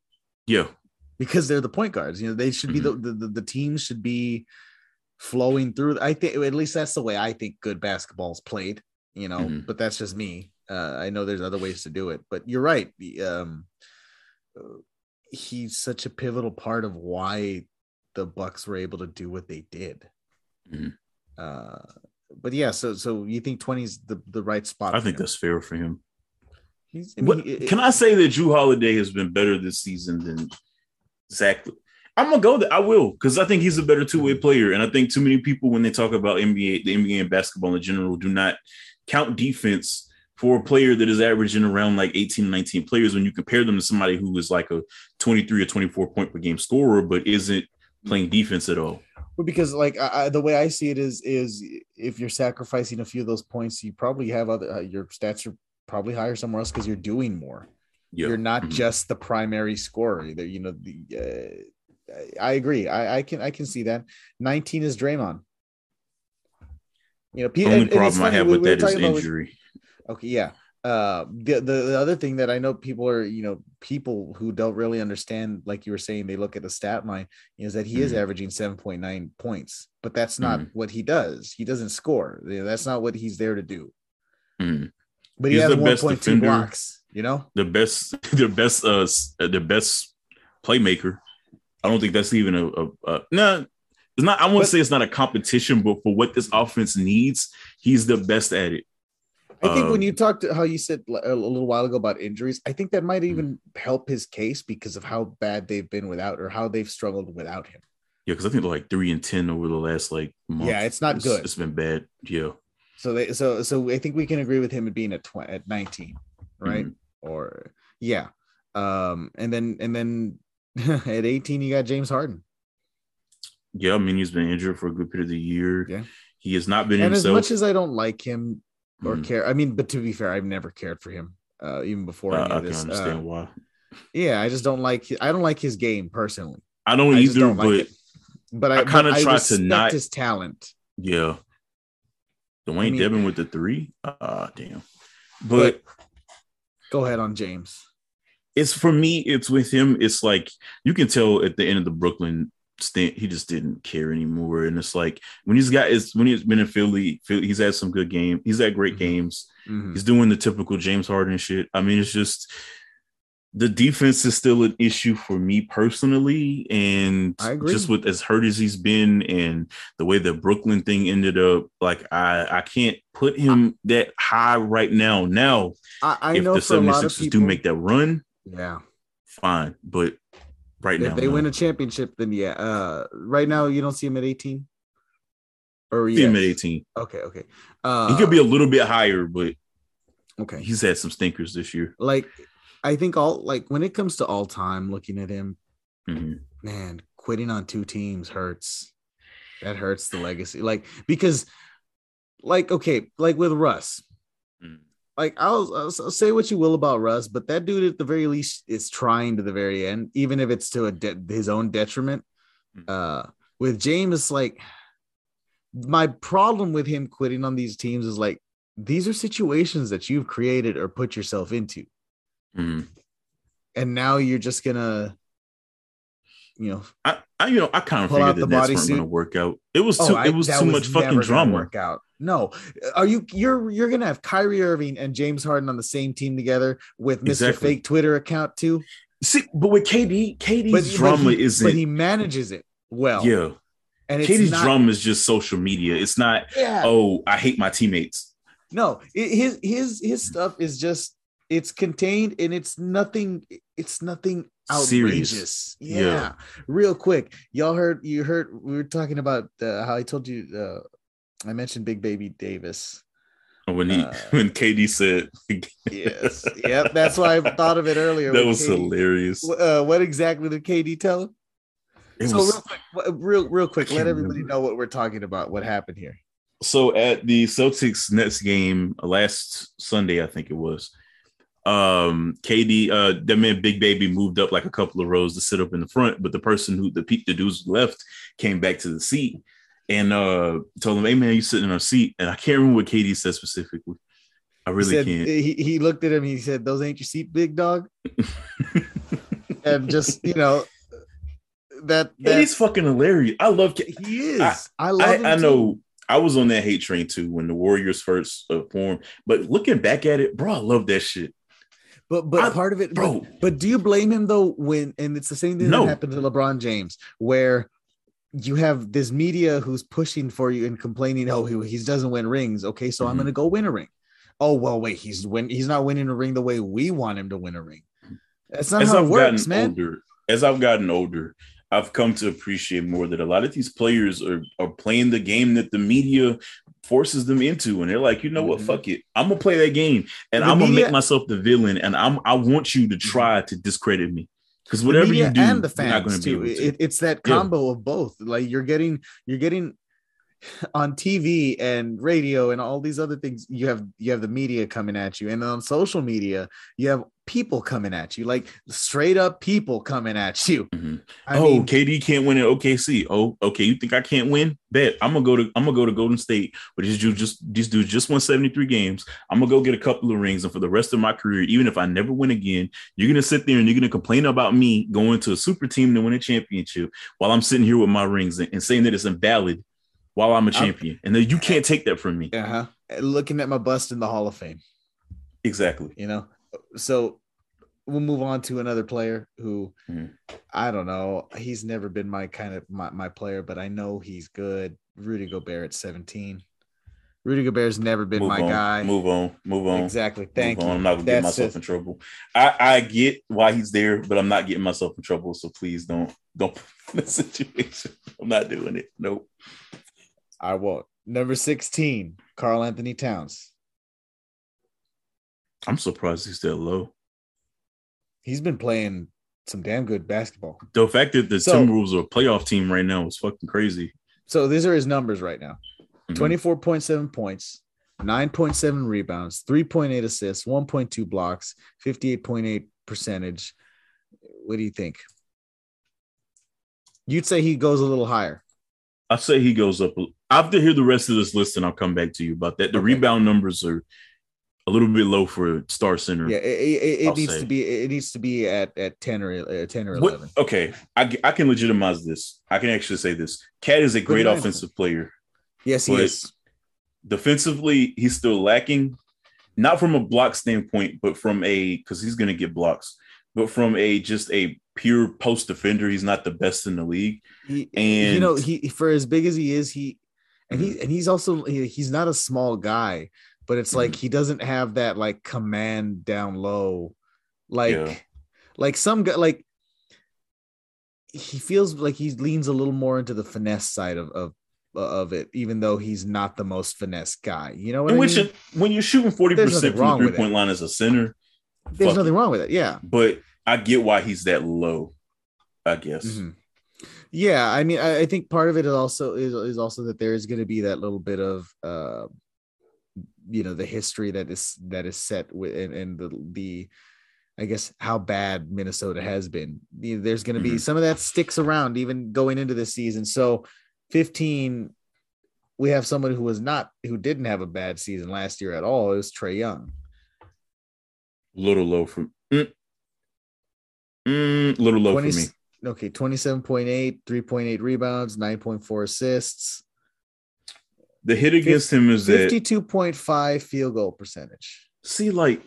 Yeah, because they're the point guards. You know, they should be mm-hmm. the, the the teams should be flowing through. I think at least that's the way I think good basketball is played. You know, mm-hmm. but that's just me. Uh, I know there's other ways to do it, but you're right. Um, he's such a pivotal part of why the Bucks were able to do what they did. Mm-hmm. Uh, but yeah, so so you think 20 is the, the right spot? I think him. that's fair for him. I mean, what, he, can I say that Jrue Holiday has been better this season than Zach? I'm gonna go there. I will because I think he's a better two way player, and I think too many people when they talk about NBA, the NBA and basketball in general, do not count defense for a player that is averaging around like 18, 19 players when you compare them to somebody who is like a 23 or 24 point per game scorer, but isn't playing defense at all. Well, because like I, the way I see it is, is if you're sacrificing a few of those points, you probably have other uh, your stats are probably higher somewhere else because you're doing more. Yeah. You're not mm-hmm. just the primary scorer. Either you know the. Uh, I agree. I, I can I can see that. 19 is Draymond. You know, the only and, problem I have with that is injury. With, okay, yeah. Uh, the, the the other thing that I know people are, you know, people who don't really understand, like you were saying, they look at the stat line, is that he mm-hmm. is averaging 7.9 points, but that's not mm-hmm. what he does. He doesn't score. That's not what he's there to do. Mm-hmm. But he he's has 1.2 blocks, you know, the best, the best, uh, the best playmaker I don't think that's even a, a, a no. It's not. I won't say it's not a competition, but for what this offense needs, he's the best at it. I think um, when you talked how you said a little while ago about injuries, I think that might hmm. even help his case because of how bad they've been without or how they've struggled without him. Yeah, because I think like three and ten over the last like month. Yeah, it's not it's, good. It's been bad. Yeah. So they so so I think we can agree with him at being at tw- at nineteen, right? Mm-hmm. Or yeah, um, and then and then At 18, you got James Harden. Yeah, I mean he's been injured for a good period of the year. Yeah, he has not been. And himself. as much as I don't like him or mm. care, I mean, but to be fair, I've never cared for him, uh, even before uh, I this. can understand uh, why. Yeah, I just don't like. I don't like his game personally. I don't I either, don't but but I, I kind of try to not his talent. Yeah, Dewayne I mean, Dedmon with the three. Ah, uh, damn. But, but go ahead on James it's for me, it's with him. It's like you can tell at the end of the Brooklyn he just didn't care anymore. And it's like when he's got is when he's been in Philly, Philly, he's had some good game. He's had great mm-hmm. games. Mm-hmm. He's doing the typical James Harden shit. I mean, it's just the defense is still an issue for me personally, and just with as hurt as he's been, and the way the Brooklyn thing ended up, like I I can't put him that high right now. Now, I, I if the 76ers people, do make that run, yeah. Fine. But right if now. If they no. win a championship, then yeah. Uh right now you don't see him at 18? Or see him at 18. Okay, okay. Uh, he could be a little bit higher, but okay. He's had some stinkers this year. Like I think all like when it comes to all time looking at him, mm-hmm. man, quitting on two teams hurts. That hurts the legacy. Like because like okay, like with Russ, like I'll, I'll, say what you will about Russ, but that dude at the very least is trying to the very end, even if it's to a de- his own detriment. Hmm. Uh, with James, like my problem with him quitting on these teams is like these are situations that you've created or put yourself into, mm. and now you're just gonna, you know, I, I you know I kind of figured that that's going to work out. It was oh, too oh, I, it was too was much fucking drama. Work out. No, are you you're you're gonna have Kyrie Irving and James Harden on the same team together with Mr. Exactly. Fake Twitter account too? See, but with KD, KD's but, drama but he, isn't. But he manages it well. Yeah, and KD's not, drama is just social media. It's not. Yeah. Oh, I hate my teammates. No, it, his his his stuff is just it's contained and it's nothing. It's nothing outrageous. Yeah. yeah. Real quick, y'all heard you heard we were talking about uh, how I told you uh, I mentioned Big Baby Davis. Oh, when he uh, when KD said yes, yep, that's why I thought of it earlier. That was KD, hilarious. Uh, what exactly did KD tell him? It so was, real quick, real real quick, let everybody remember. know what we're talking about. What happened here? So at the Celtics Nets game last Sunday, I think it was. Um, KD, uh, that man Big Baby moved up like a couple of rows to sit up in the front, but the person who the the dudes left came back to the seat and uh told him, "Hey man, you sitting in our seat." And I can't remember what KD said specifically. I really he said, can't. He, he looked at him. He said, "Those ain't your seat, big dog." and just you know that, that he's fucking hilarious. I love. K- he is. I, I love. I, I know. I was on that hate train too when the Warriors first uh, formed. But looking back at it, bro, I love that shit. But but I, part of it, bro. But, but, do you blame him though? When and it's the same thing no. that happened to LeBron James, where you have this media who's pushing for you and complaining, oh, he, he doesn't win rings. Okay, so mm-hmm. I'm going to go win a ring. Oh well, wait, he's win. He's not winning a ring the way we want him to win a ring. That's not as how I've it works, man. Older, as I've gotten older, I've come to appreciate more that a lot of these players are are playing the game that the media forces them into, and they're like, you know what, Mhm. fuck it, I'm gonna play that game, and The I'm gonna make myself the villain, and I'm I want you to try to discredit me because whatever you do, and the you're not fans too. It, it's that Yeah. combo of both. Like you're getting you're getting on TV and radio and all these other things. You have you have the media coming at you, and on social media you have people coming at you, like straight up people coming at you. Mhm. Oh, mean, KD can't win at OKC. Oh, okay. You think I can't win? Bet I'm gonna go to I'm gonna go to Golden State, but these dudes just these dudes just won 73 games. I'm gonna go get a couple of rings, and for the rest of my career, even if I never win again, you're gonna sit there and you're gonna complain about me going to a super team to win a championship while I'm sitting here with my rings and, and saying that it's invalid while I'm a I'm- champion, and then you can't take that from me. uh-huh. Looking at my bust in the Hall of Fame. Exactly. you know so we'll move on to another player who Mhm. i don't know he's never been my kind of my, my player but i know he's good rudy gobert at 17 rudy gobert's never been Move my on. guy Move on. Move on. exactly thank Move you on. I'm not gonna get myself it. in trouble. I, I get why he's there, but I'm not getting myself in trouble. So please don't don't put me in this situation. I'm not doing it. Nope. i won't number 16 karl anthony towns I'm surprised he's that low. he's been playing some damn good basketball The fact that the So- Timberwolves are a playoff team right now is fucking crazy. so these are his numbers right now Mhm. 24.7 points 9.7 rebounds 3.8 assists 1.2 blocks 58.8 percentage what do you think you'd say he goes a little higher I'd say he goes up. I have to hear the rest of this list, and I'll come back to you about that. The Okay. rebound numbers are a little bit low for star center. yeah it, it- it needs say. to be it needs to be at at 10 or uh, 10 or What- 11 okay, I, I can legitimize this. I can actually say this. Cat is a great offensive player. yes he is defensively, he's still lacking, not from a block standpoint, but from a because he's going to get blocks, but from a just a pure post defender, he's not the best in the league. he, you know he for as big as he is he and he and he's also he, he's not a small guy but it's like Mm-hmm. he doesn't have that like command down low like Yeah. like some guy like he feels like he leans a little more into the finesse side of of of it even though he's not the most finesse guy you know what And I when, mean? when you're shooting forty There's percent nothing from the three point line as a center, there's nothing it. wrong with it yeah but I get why he's that low. I guess. Mhm. Yeah, I mean, I, I think part of it is also is, is also that there is going to be that little bit of, uh, you know, the history that is that is set with and, and the the, I guess how bad Minnesota has been. There's going to be Mhm. some of that sticks around even going into this season. So, 15, we have someone who was not who didn't have a bad season last year at all. It was Trae Young. little low for mm, mm, little low 20 for me. Okay, 27.8, 3.8 rebounds, 9.4 assists. The hit against him is that 52.5 field goal percentage. see like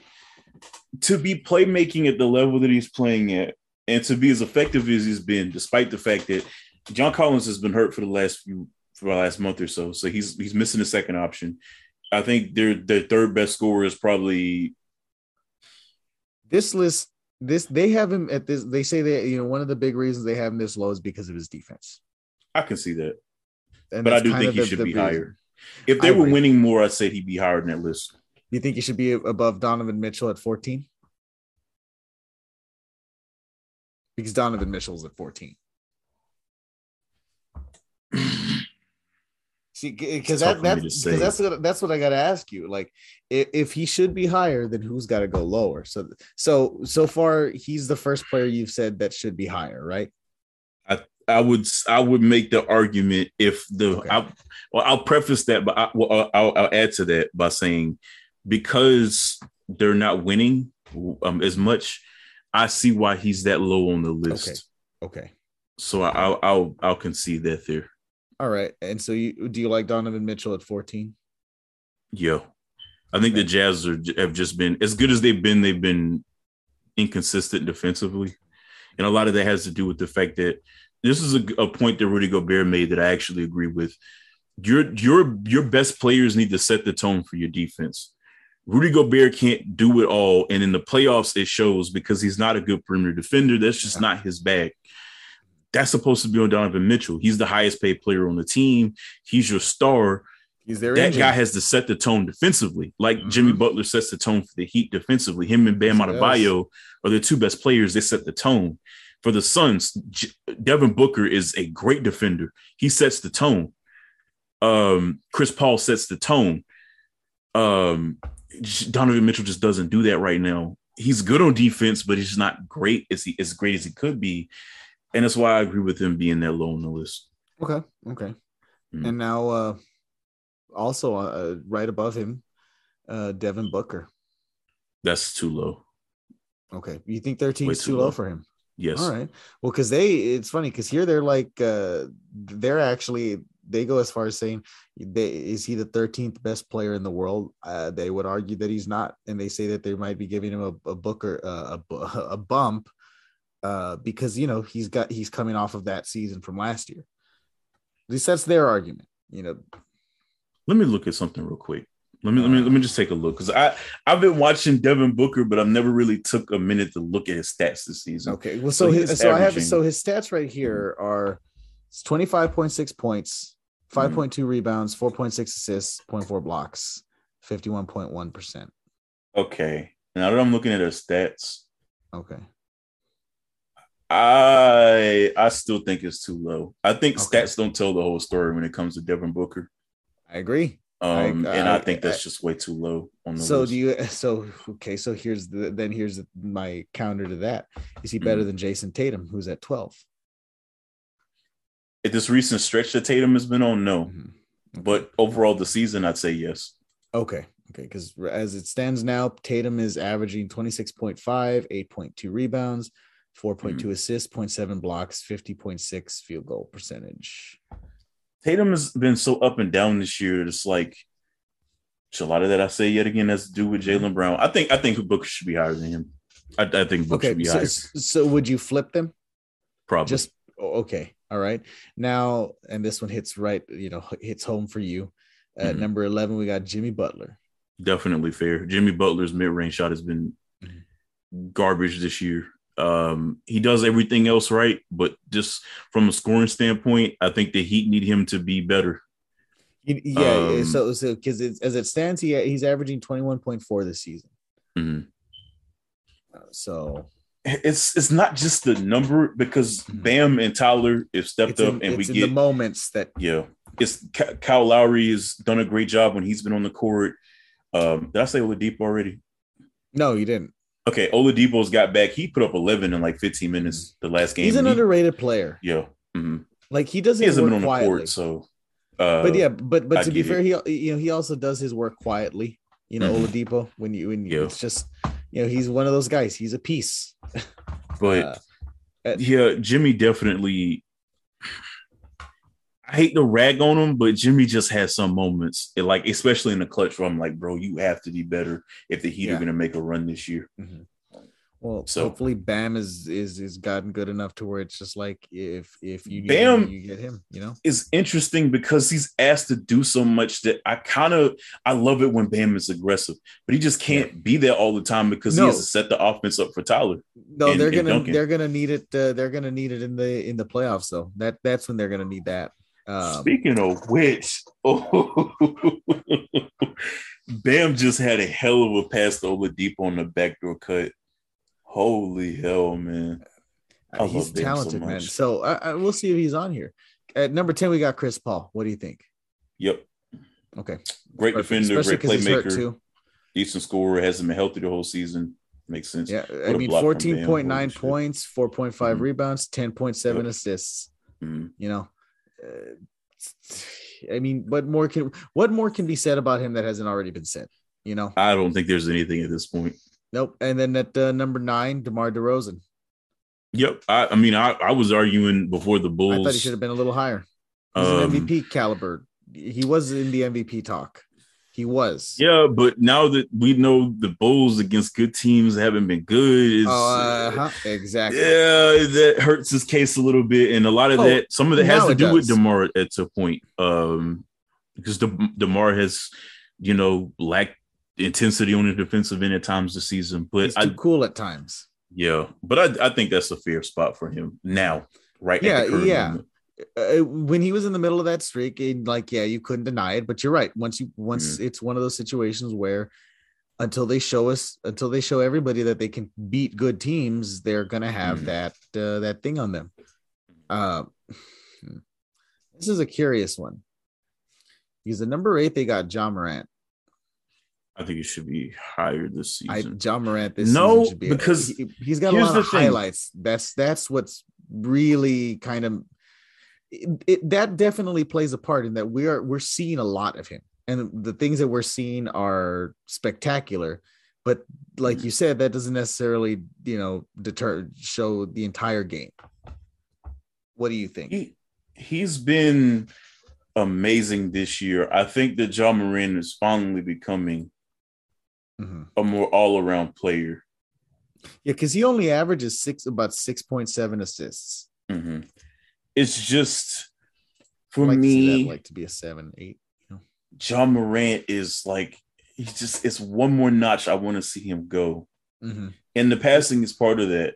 to be playmaking at the level that he's playing at and to be as effective as he's been despite the fact that John Collins has been hurt for the last few for the last month or so so he's he's missing a second option I think their their third best scorer is probably This list, this they have him at this. They say that you know one of the big reasons they have him this low is because of his defense. I can see that And but I do think he the- should the be reason. higher if they I were agree. winning more I'd say he'd be higher than that list You think he should be above Donovan Mitchell at 14? Because Donovan Mitchell's at 14. See, because that, that's to because say. that's what that's what I got to ask you. Like, if, if he should be higher, then who's got to go lower? So, so so far, he's the first player you've said that should be higher, right? I would I would make the argument if the Okay. I, well I'll preface that, but I, well, I'll, I'll add to that by saying because they're not winning um, as much, I see why he's that low on the list. Okay. So I, I'll I'll I'll concede that there. All right. And so you do you like Donovan Mitchell at 14? Yeah, I think the Jazz are have just been as good as they've been. They've been inconsistent defensively, and a lot of that has to do with the fact that this is a, a point that Rudy Gobert made that I actually agree with. Your your your best players need to set the tone for your defense. Rudy Gobert can't do it all, and in the playoffs it shows because he's not a good perimeter defender. That's just Yeah. not his bag. That's supposed to be on Donovan Mitchell. He's the highest paid player on the team. He's your star. He's their that engine. guy has to set the tone defensively, like Mhm. Jimmy Butler sets the tone for the Heat defensively. Him and Bam Yes, Adebayo are the two best players. They set the tone for the Suns. Devin Booker is a great defender. He sets the tone. Um, Chris Paul sets the tone. Um, Donovan Mitchell just doesn't do that right now. He's good on defense, but he's not great as he as great as he could be, and that's why I agree with him being that low on the list. Okay. Okay. Mhm. And now, uh, also uh, right above him, uh, Devin Booker. That's too low. Okay. You think their team's too too low. for him? Yes. All right. Well, because they, it's funny because here they're like, uh, they're actually, they go as far as saying, they, is he the 13th best player in the world? Uh, they would argue that he's not. And they say that they might be giving him a, a Booker, uh, a, bu- a bump uh, because, you know, he's got, he's coming off of that season from last year. At least that's their argument. You know, Let me look at something real quick. Let me let me let me just take a look because I I've been watching Devin Booker, but I've never really took a minute to look at his stats this season. Okay. Well, so So his, so I have so his stats right here are it's 25.6 points, Mm-hmm. 5.2 rebounds, 4.6 assists, 0.4 blocks, 51.1%. Okay, now that I'm looking at his stats, Okay. I I still think it's too low. I think Okay. stats don't tell the whole story when it comes to Devin Booker. I agree. Um, I- and I, think that's I- just way too low on the So list. do you so okay, so here's the then here's my counter to that. Is he better Mhm. than Jayson Tatum who's at 12? At this recent stretch that Tatum has been on, no, Mhm. but overall the season, I'd say yes. Okay. Okay. Because as it stands now, Tatum is averaging 26.5, 8.2 rebounds, 4.2 assists, 0.7 blocks, 50.6 field goal percentage. Tatum has been so up and down this year. It's like so a lot of that I say yet again has to do with Jaylen Brown. I think I think Booker should be higher than him. I, I think Booker Okay. should be So, higher. so would you flip them? Probably. Just oh, okay. All right. Now, and this one hits right, you know, hits home for you. At Mhm. number 11, we got Jimmy Butler. definitely fair. Jimmy Butler's mid range shot has been garbage this year. Um, he does everything else right, but just from a scoring standpoint, I think the Heat need him to be better. Yeah. Um, so, so because as it stands, he, he's averaging 21.4 this season. Mhm. Uh, so It's it's not just the number because Mhm. Bam and Tyler have stepped it's, up in, and we in get the moments that Yeah, it's Kyle Lowry has done a great job when he's been on the court. Um, did I say Oladipo already? no, you didn't. Okay, Oladipo's got back. He put up 11 in like 15 minutes the last game. He's an he- underrated player. yeah, mhm. Like he doesn't he hasn't been on the court, so. Uh, but yeah, but but I to be fair, it. he you know he also does his work quietly. You know, Mhm. Oladipo when you when you, Yeah. it's just you know he's one of those guys. He's a piece. but uh, uh, yeah, Jimmy definitely. I hate to rag on him, but Jimmy just has some moments, it, like especially in the clutch, where I'm like, bro, you have to be better if the Heat Yeah. are going to make a run this year. Mhm. Well, So- hopefully Bam is is is gotten good enough to where it's just like if if you Bam- him, you get him. You know, is interesting because he's asked to do so much that I kind of I love it when Bam is aggressive, but he just can't be there all the time because No. he has to set the offense up for Tyler. no, And- they're gonna they're gonna need it. Uh, they're gonna need it in the in the playoffs. though. that that's when they're gonna need that. Um, Speaking of which, oh, Bam just had a hell of a pass to Oladipo on the backdoor cut. Holy hell, man! I he's Bam so talented, man. So I, I, we'll see if he's on here. At number ten, we got Chris Paul. What do you think? Yep, Okay, great Perfect. defender, Especially great 'cause he's hurt playmaker, too. decent scorer. Hasn't been healthy the whole season. Makes sense. Yeah, What I mean, fourteen point nine points, four point five Mhm. rebounds, ten point seven Yep. assists. Mhm. You know, I mean, what more can what more can be said about him that hasn't already been said? You know, I don't think there's anything at this point. nope. And then at uh, number nine, Demar Derozan. Yep. I, I mean, I, I was arguing before the Bulls. I thought he should have been a little higher. He's um, an MVP caliber. He was in the MVP talk. He was. Yeah, but now that we know the Bulls against good teams haven't been good, uh-huh. exactly. yeah, that hurts his case a little bit, and a lot of Oh, that, some of that has to do with. Demar at a point, um, because the Demar has, you know, lacked intensity on the defensive end at times this season. But He's I, too cool at times. yeah, but I, I think that's a fair spot for him now. right Yeah, at the yeah. moment. Uh, when he was in the middle of that streak, it, like yeah, you couldn't deny it. But you're right. Once you once Mm-hmm. it's one of those situations where until they show us, until they show everybody that they can beat good teams, they're gonna have Mhm. that uh, that thing on them. Uh, this is a curious one. He's the number eight, they got Ja Morant. I think it should be higher this I season. Ja Morant this No, be because he, he's got a lot of thing. highlights. That's that's what's really kind of it, it- that definitely plays a part in that we are we're seeing a lot of him, and the things that we're seeing are spectacular. But like Mm. you said, that doesn't necessarily you know deter show the entire game. What do you think? he he's been amazing this year. I think that Ja Morant is finally becoming Mhm. a more all around player. Yeah, because he only averages six about six point seven assists. Mhm. It's just for like to me, that like to be a seven, eight. Ja Morant is like he's just it's one more notch I want to see him go. Mhm. And the passing is part of that.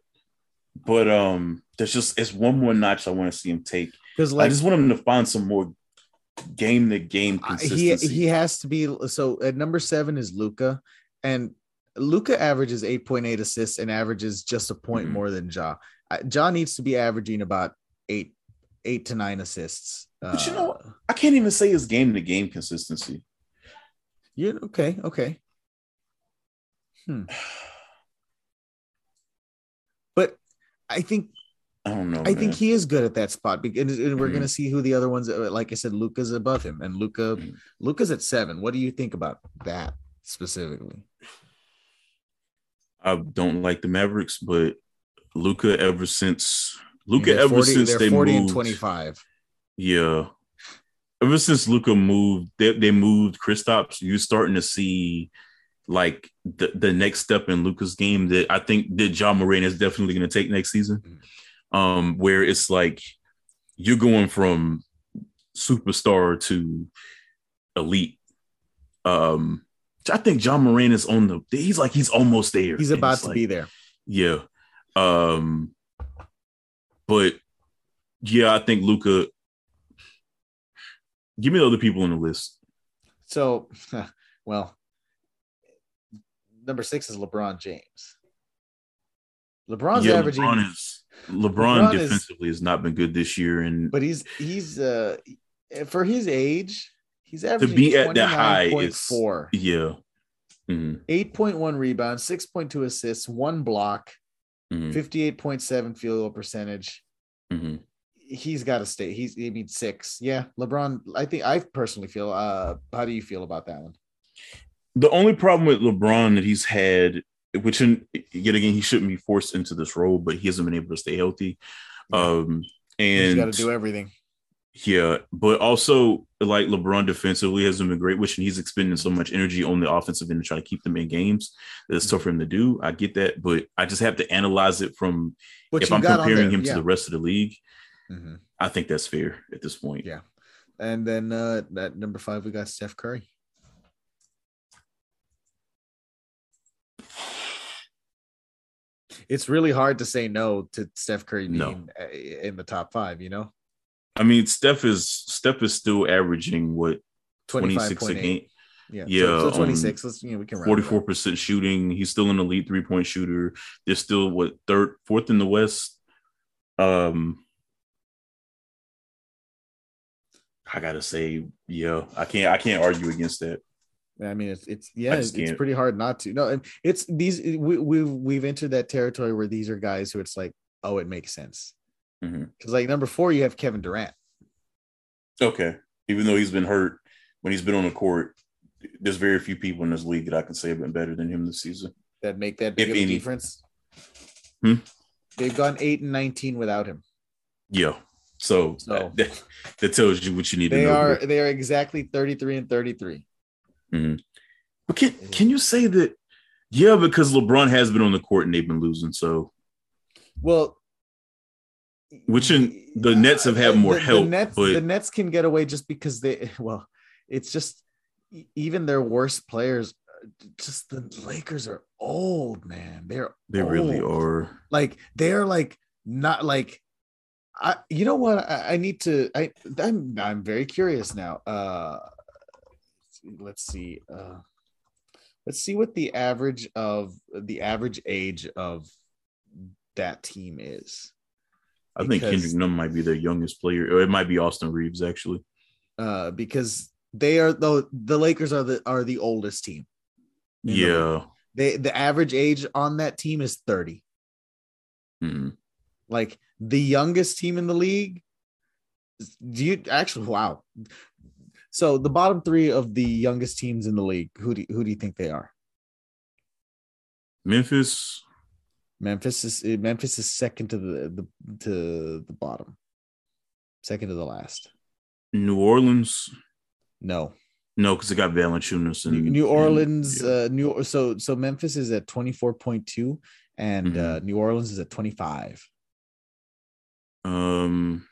But um there's just it's one more notch I want to see him take. Because I just want him to find some more game to game I- he he has to be so at number seven is Luka, and Luka averages eight point eight assists and averages just a point Mhm. more than Ja. Ja needs to be averaging about eight eight to nine assists. But you know Uh, I can't even say his game to game consistency. you okay, okay. Hmm. But I think I don't know. I think he is good at that spot because and we're Mhm. gonna see who the other ones. uh, Like I said, Luka's above him, and Luka, Mhm. Luka's at seven. What do you think about that specifically? I don't like the Mavericks, but Luka ever since Luka ever 40 since they 40 moved, and 25. yeah, ever since Luka moved, they, they moved Kristaps. You're starting to see like the, the next step in Luka's game that I think that Ja Morant is definitely going to take next season. Um, where it's like you're going from superstar to elite. Um, I think Ja Morant is on the. He's like he's almost there. He's about to like- be there. Yeah. Um but yeah, I think Luka give me the other people on the list. So, well, number six is LeBron James. LeBron's yeah, averaging, LeBron is LeBron, LeBron is- defensively has not been good this year and but he's he's uh for his age, he's to averaging be at that high 29.4, is yeah. Mhm, 8.1 rebounds, 6.2 assists, one block, mhm, 58.7 field goal percentage. mhm. He's got to stay. He's I mean six. Yeah, LeBron. I think I personally feel. Uh, how do you feel about that one? The only problem with LeBron that he's had, which in, yet again he shouldn't be forced into this role, but he hasn't been able to stay healthy. Um He's and got to do everything. Yeah, but also like LeBron defensively hasn't been great, which and he's expending so much energy on the offensive end to try to keep them in games. That's tough for him to do. I get that, but I just have to analyze it from What if I'm comparing him yeah. to the rest of the league. Mhm. I think that's fair at this point. Yeah. And then uh at number five, we got Steph Curry. It's really hard to say no to Steph Curry being uh, in the top five, you know? I mean, Steph is Steph is still averaging what 26 a game, Yeah. Yeah, So, so um, 26. Let's, you know, we can it up. 44% shooting. He's still an elite three point shooter. They're still what third, fourth in the West. Um, I gotta say, yeah, I can't, I can't argue against that. I mean, it's it's yeah, it's, it's pretty hard not to. No, and it's these we we've we've entered that territory where these are guys who it's like, oh, it makes sense. Mhm. Because like number four, you have Kevin Durant. Okay, even though he's been hurt when he's been on the court, there's very few people in this league that I can say have been better than him this season. that make that big If of a any. difference. Hmm? They've gone eight and nineteen without him. Yeah, so, So- that, that tells you what you need They to know. are here. they are exactly thirty three and thirty three. But can can you say that? Yeah, because LeBron has been on the court and they've been losing. So Well, Which in- the Nets have had more the, help, The Nets, but- the Nets can get away just because they. Well, it's just even their worst players. Just the Lakers are old, man. They're they really are. like they're like not like I, you know what? I, I need to. I, I'm, I'm very curious now. Uh, let's see. Uh, let's see what the average of the average age of that team is. I think Kendrick Nunn might be their youngest player, or it might be Austin Reaves actually. Uh, because they are though the Lakers are the are the oldest team. Yeah. The they the average age on that team is 30. Mm-hmm. Like the youngest team in the league. Do you actually wow? So the bottom three of the youngest teams in the league, who do who do you think they are? Memphis. Memphis is Memphis is second to the, the to the bottom, second to the last. New Orleans. No. No, because it got Valanciunas and New Orleans. And, yeah. uh, New so so Memphis is at twenty four point two, and mm-hmm. uh, New Orleans is at twenty five. Um,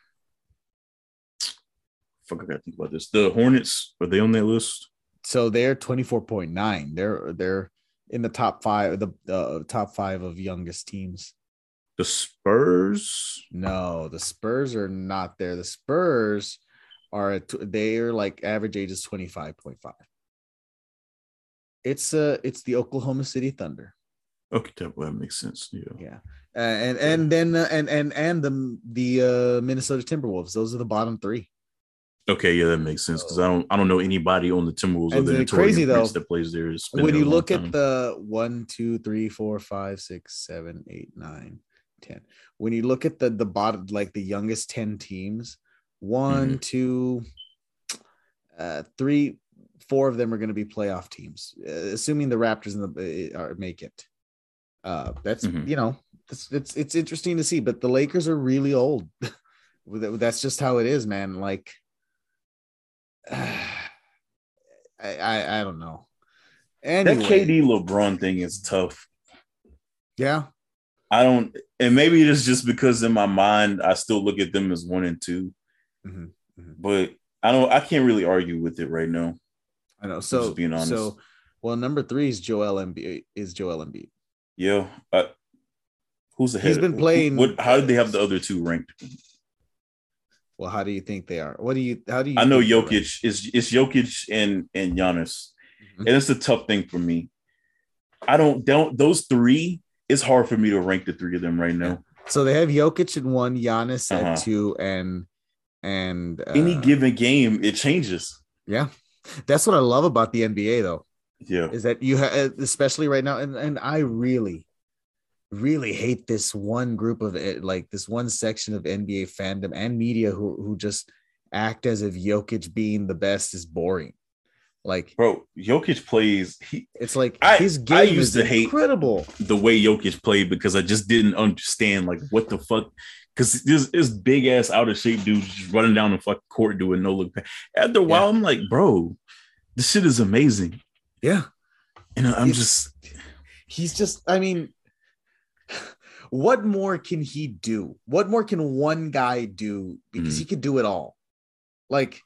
fuck, I gotta think about this. The Hornets are they on that list? So they're twenty four point nine. They're they're in the top five, the uh, top five of youngest teams. The Spurs? No, the Spurs are not there. The Spurs are at they're like average age is 25.5. It's uh it's the Oklahoma City Thunder. Okay, that, that makes sense. Yeah. Yeah. Uh, and and then uh, and and and the the uh, Minnesota Timberwolves. Those are the bottom three. Okay, yeah, that makes sense because I don't I don't know anybody on the Timberwolves and other crazy though that plays there. When you look time. at the one, two, three, four, five, six, seven, eight, nine, ten. When you look at the the bottom, like the youngest ten teams, one, mm-hmm. two, uh, three, four of them are going to be playoff teams, uh, assuming the Raptors and the uh, are, make it. Uh, that's mm-hmm. you know it's, it's it's interesting to see, but the Lakers are really old. that's just how it is, man. Like, I, I I don't know. Anyway. That KD LeBron thing is tough. Yeah. I don't, and maybe it's just because in my mind I still look at them as one and 2 mm-hmm. Mm-hmm. But I don't, I can't really argue with it right now. I know. So being honest. So, well, number three is Joel Embiid. Is Joel Embiid? Yeah. Who's ahead? He's been playing. What? How did they have the other two ranked? Well, how do you think they are? What do you? How do you? I know Jokic is it's Jokic and and Giannis, mm-hmm. and it's a tough thing for me. I don't don't those three. It's hard for me to rank the three of them right now. So they have Jokic at one, Giannis uh-huh. at two, and and uh, any given game it changes. Yeah, that's what I love about the NBA, though. Yeah, is that you have, especially right now, and and I really, really hate this one group of it, like this one section of NBA fandom and media who who just act as if Jokic being the best is boring. Like, bro, Jokic plays. He, it's like I, his game I used to hate incredible. hate the way Jokic played because I just didn't understand like what the fuck because this this big ass out of shape dude just running down the fucking court doing no look. After a while, yeah. I'm like, bro, this shit is amazing. Yeah, and I'm it's, just, he's just. I mean, what more can he do? What more can one guy do? Because mm. he could do it all. Like,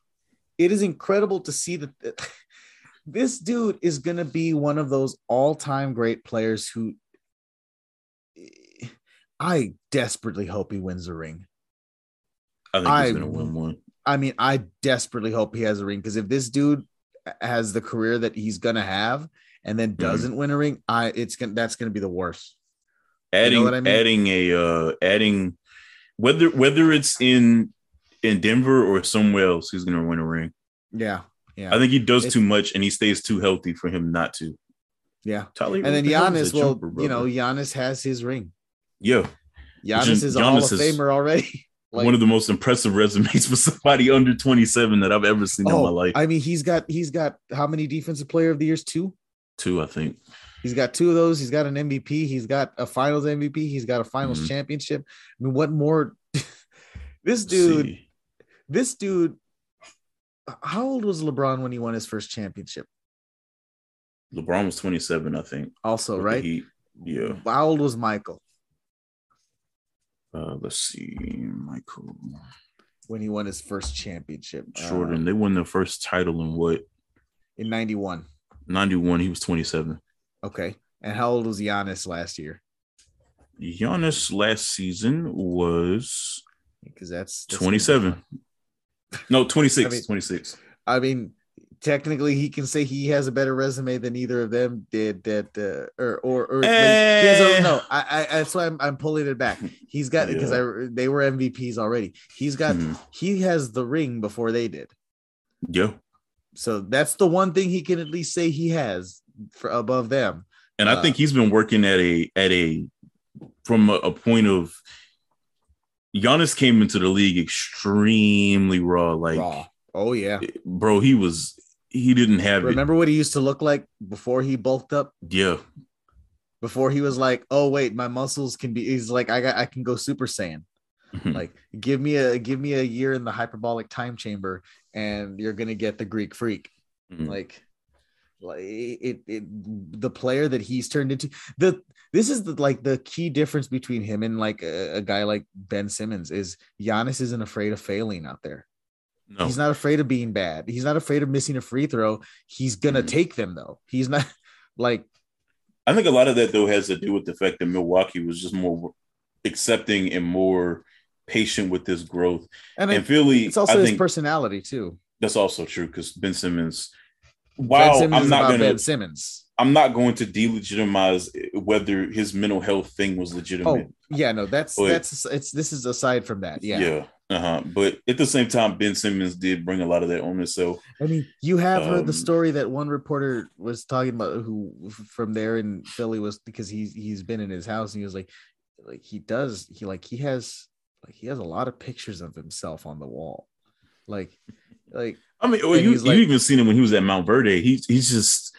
it is incredible to see that. This dude is going to be one of those all time great players who I desperately hope he wins a ring. I think he's gonna win one. I mean, I desperately hope he has a ring because if this dude has the career that he's gonna have and then mm-hmm. doesn't mm-hmm. win a ring, I it's gonna that's gonna be the worst. Adding you know I mean? adding a uh adding whether whether it's in in Denver or somewhere else, he's gonna win a ring. Yeah, yeah. I think he does it's, too much and he stays too healthy for him not to. Yeah, Tyler, and then Giannis, well, jumper, you know, Giannis has his ring. Yeah. Giannis is a Hall of Famer already. like, one of the most impressive resumes for somebody under 27 that I've ever seen oh, in my life. I mean, he's got he's got how many defensive player of the years? Two? Two, I think. He's got two of those. He's got an MVP. He's got a finals MVP. He's got a finals mm-hmm. championship. I mean, what more? this dude, this dude, how old was LeBron when he won his first championship? LeBron was 27, I think. Also, right? Yeah. How old was Michael? Uh, let's see, Michael. When he won his first championship. Jordan, uh, they won their first title in what? In 91. 91, he was 27. Okay. And how old was Giannis last year? Giannis last season was because that's, that's 27. No, 26. I mean- 26. I mean, technically, he can say he has a better resume than either of them did. That uh, or or, or like, he has a- Eh. no, I, I that's why I'm I'm pulling it back. He's got because I they were MVPs already. He's got Mhm. he has the ring before they did. Yeah. So that's the one thing he can at least say he has for above them. And I Uh, think he's been working at a at a from a, a point of Giannis came into the league extremely raw. Like, Raw. Oh yeah. bro, he was he didn't have Remember what he used to look like before he bulked up? Yeah. Before he was like, "Oh wait, my muscles can be." He's like, "I got, I can go Super Saiyan." Mhm. Like, give me a, give me a year in the hyperbolic time chamber, and you're gonna get the Greek Freak. Mhm. Like, like it, it, the player that he's turned into. The this is the like the key difference between him and like a, a guy like Ben Simmons is Giannis isn't afraid of failing out there. no. He's not afraid of being bad. He's not afraid of missing a free throw. He's gonna Mhm. take them though. He's not like I think a lot of that though has to do with the fact that Milwaukee was just more accepting and more patient with this growth. and And it, Philly, it's also I his think personality too. that's also true because Ben Simmons. Wow, I'm not gonna. Ben Simmons. I'm not going to delegitimize whether his mental health thing was legitimate. Oh yeah, no, that's But- that's it's this is aside from that. Yeah. Yeah. Uh-huh. But at the same time, Ben Simmons did bring a lot of that on himself. I mean, you have heard the Um, story that one reporter was talking about who from there in Philly was because he's he's been in his house and he was like like he does he like he has like he has a lot of pictures of himself on the wall. Like like I mean, well, you, like, you even seen him when he was at Montverde. He's he's just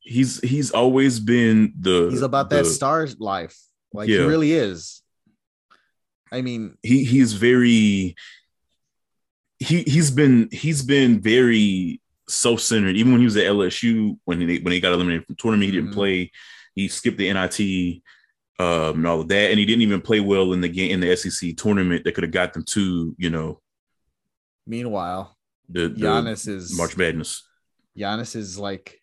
he's he's always been the he's about that star life. Like he really is. I mean, he he's very he he's been he's been very self-centered even when he was at LSU when he when he got eliminated from tournament he didn't Mhm. play he skipped the NIT um and all of that and he didn't even play well in the game in the SEC tournament that could have got them to you know meanwhile, the, the Giannis is March Madness Giannis is like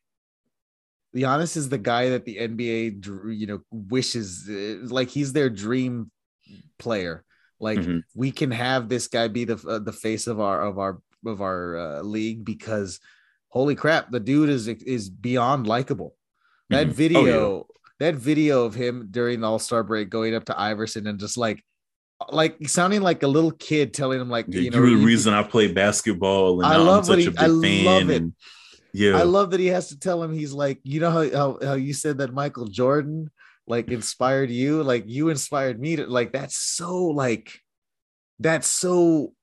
Giannis is the guy that the NBA you know wishes uh, like he's their dream player. Like Mhm. we can have this guy be the uh, the face of our of our of our uh, league because holy crap, the dude is is beyond likable. That Mhm. Oh, video, that video of him during the All Star break going up to Iverson and just like like sounding like a little kid telling him like Yeah, you know you're the you- reason I play basketball and I love I'm such he- a big I love fan it. and yeah. I love that he has to tell him he's like, you know how, how how you said that Michael Jordan like inspired you, like you inspired me to like that's so like that's so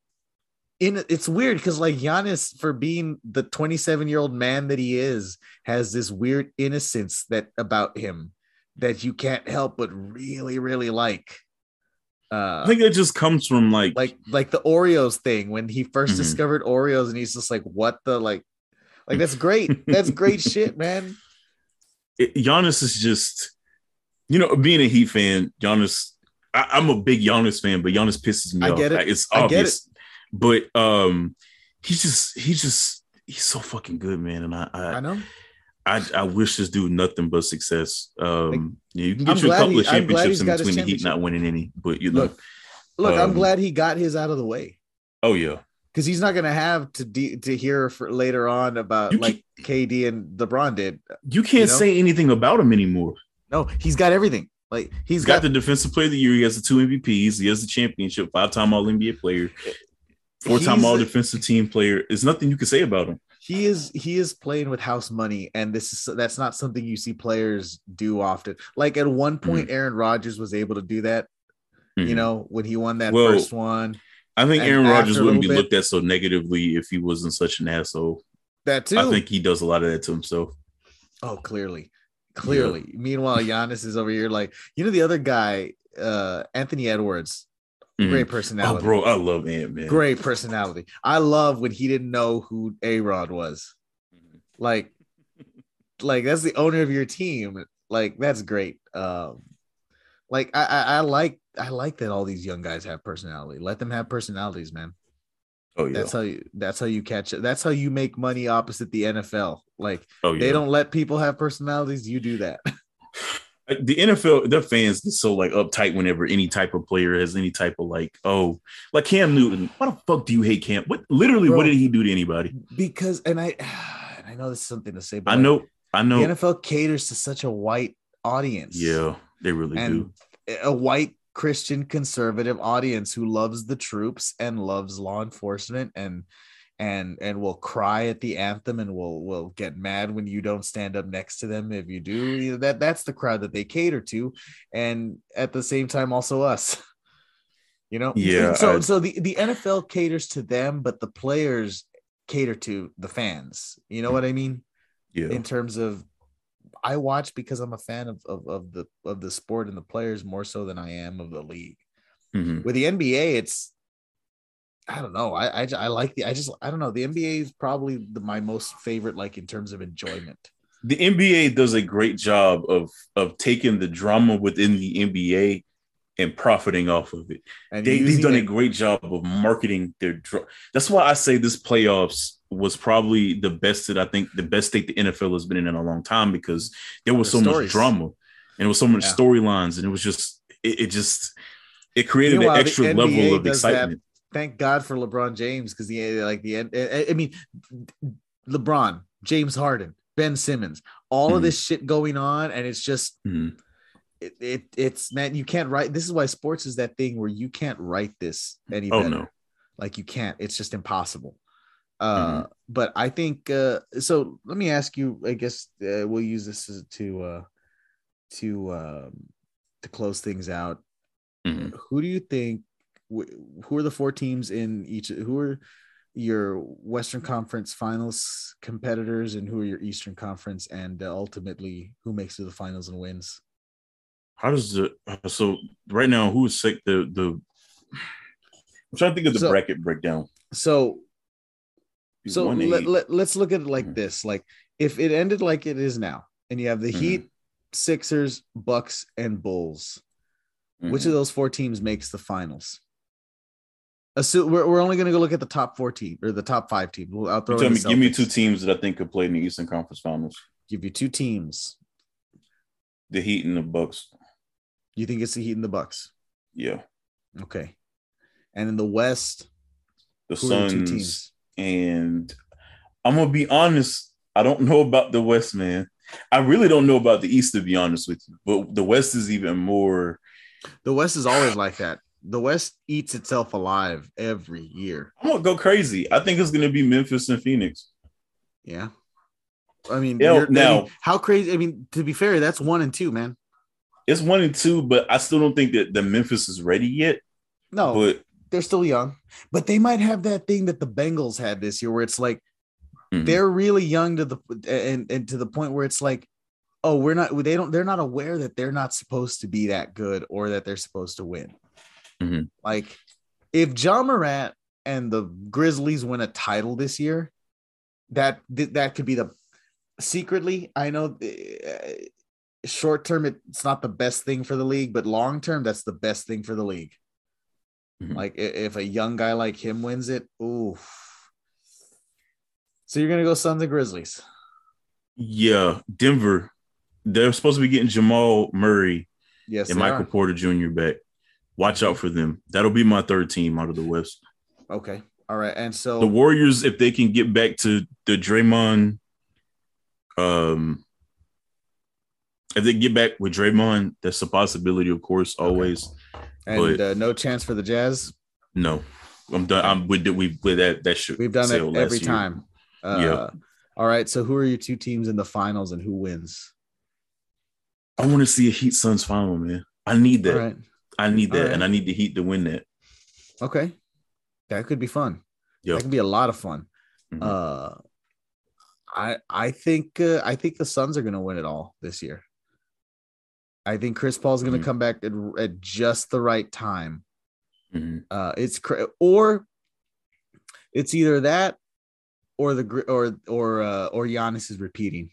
in it's weird because like Giannis for being the 27 year old man that he is has this weird innocence that about him that you can't help but really really like uh I think it just comes from like like like the Oreos thing when he 1st Mhm. discovered Oreos and he's just like what the like like that's great that's great shit man it, Giannis is just, you know, being a Heat fan, Giannis. I, I'm a big Giannis fan, but Giannis pisses me I off. get it. It's I get obvious, but um, he's just he's just he's so fucking good, man. And I I I know I, I wish this dude nothing but success. Um, yeah, you can get I'm you a couple he- of championships in between the Heat not winning any, but you know, look look I'm um, glad he got his out of the way oh yeah, because he's not gonna have to de- to hear for later on about You like KD and LeBron did you can't know? say anything about him anymore. no he's got everything like he's He's got, got, the defensive player of the year. He has the two MVPs. He has the championship, five time All NBA player, four time All Defensive Team player. There's nothing you can say about him. He is he is playing with house money and this is that's not something you see players do often like at one Mm-hmm. point Aaron Rodgers was able to do that you Mhm. know when he won that Well, first one I think Aaron Rodgers wouldn't be looked at so negatively if he wasn't such an asshole. that too I think he does a lot of that to himself. Oh, clearly. Clearly. Meanwhile, Giannis is over here like, you know, the other guy, uh, Anthony Edwards, Mhm. great Oh, personality. bro, I love Ant Man. Great personality. I love when he didn't know who A Rod was. Like, like that's the owner of your team. Like, that's great. Um, like I, I, I like I like that all these young guys have personality. Let them have personalities, man. Oh yeah. That's how you that's how you catch it. That's how you make money opposite the NFL. Like oh yeah. they don't let people have personalities, you do that. the NFL, their fans get so like uptight whenever any type of player has any type of like, oh, like Cam Newton. Why the fuck do you hate Cam? What literally, Bro. what did he do to anybody? Because and I I know this is something to say, but I like, know, I know. the NFL caters to such a white audience. yeah, they really and do. a white Christian conservative audience who loves the troops and loves law enforcement and and and will cry at the anthem and will will get mad when you don't stand up next to them if you do. You know, that that's the crowd that they cater to. And at the same time also us you know? Yeah, so I- so the the NFL caters to them but the players cater to the fans. You know what i mean? Yeah, in terms of I watch because I'm a fan of, of, of the of the sport and the players more so than I am of the league. Mhm. With the NBA, it's I don't know. I, I I like the I just I don't know. The NBA is probably the, my most favorite, like in terms of enjoyment. the NBA does a great job of of taking the drama within the NBA and profiting off of it. And They, they've using done a great job of marketing their That's why I say this playoffs was probably the best that I think the best state the NFL has been in in a long time because there was The so stories. much drama and it was so much Yeah. storylines and it was just it, it just it created Meanwhile, an extra level of excitement. Thank God for LeBron James because the like the end. I I mean, LeBron, James Harden, Ben Simmons, all of Mhm. this shit going on, and it's just Mhm. it, it it's man, you can't write. This is why sports is that thing where you can't write this any Oh no. Like you can't. It's just impossible. Uh, but I think uh, so. Let me ask you. I guess uh, we'll use this as to uh, to um, to close things out. Mhm. Who do you think? Wh- Who are the four teams in each? Who are your Western Conference Finals competitors, and who are your Eastern Conference? And uh, ultimately, who makes it to the finals and wins? How does the so right now who is sick the the I'm trying to think of the So- bracket breakdown. So so let, let, let's look at it like Mhm. this like if it ended like it is now and you have the Mhm. heat sixers bucks and bulls which Mhm. of those four teams makes the finals Assume, we're, we're only going to go look at the top four teams or the top five teams We'll- i'll throw You tell in me, give me two teams that I think could play in the Eastern Conference Finals: give you two teams the Heat and the Bucks. you think it's the heat and the bucks Yeah, okay and in the west the Suns and I'm gonna be honest. I don't know about the West, man. I really don't know about the East, to be honest with you. But the West is even more. the west is always like that the west eats itself alive every year I'm gonna go crazy. I think it's gonna be Memphis and Phoenix. Yeah. I mean, Yeah, you're- I now- mean, how crazy? I mean, to be fair, that's one and two, man. It's one and two, but I still don't think that the Memphis is ready yet. No, But they're still young, but they might have that thing that the Bengals had this year, where it's like Mhm. they're really young to the and and to the point where it's like, oh, we're not. They don't. They're not aware that they're not supposed to be that good or that they're supposed to win. Mhm. Like, if Ja Morant and the Grizzlies win a title this year, that that could be the secretly. I know. uh, Short term, it's not the best thing for the league, but long term, that's the best thing for the league. Mhm. Like if a young guy like him wins it, ooh. So you're gonna go Suns and Grizzlies. yeah, Denver. They're supposed to be getting Jamal Murray Yes, and Michael are. Porter Jr. back. Watch out for them. That'll be my third team out of the West. Okay. All right. And so The Warriors, if they can get back to the Draymond, um, if they get back with Draymond, that's a possibility, of course, always. and but- uh, no chance for the Jazz. No, I'm done. I'm with we with that. That should We've done it every time. Uh, Yeah. All right. So who are your two teams in the finals and who wins? I want to see a Heat Suns final, man. I need that. All right. I need that, right. and I need the Heat to win that. Okay. That could be fun. Yeah. That could be a lot of fun. Mhm. Uh, I I think uh, I think the Suns are going to win it all this year. I think Chris Paul's going to Mhm. come back at, at just the right time. Mhm. Uh, it's cra- or it's either that or the or or uh, or Giannis is repeating.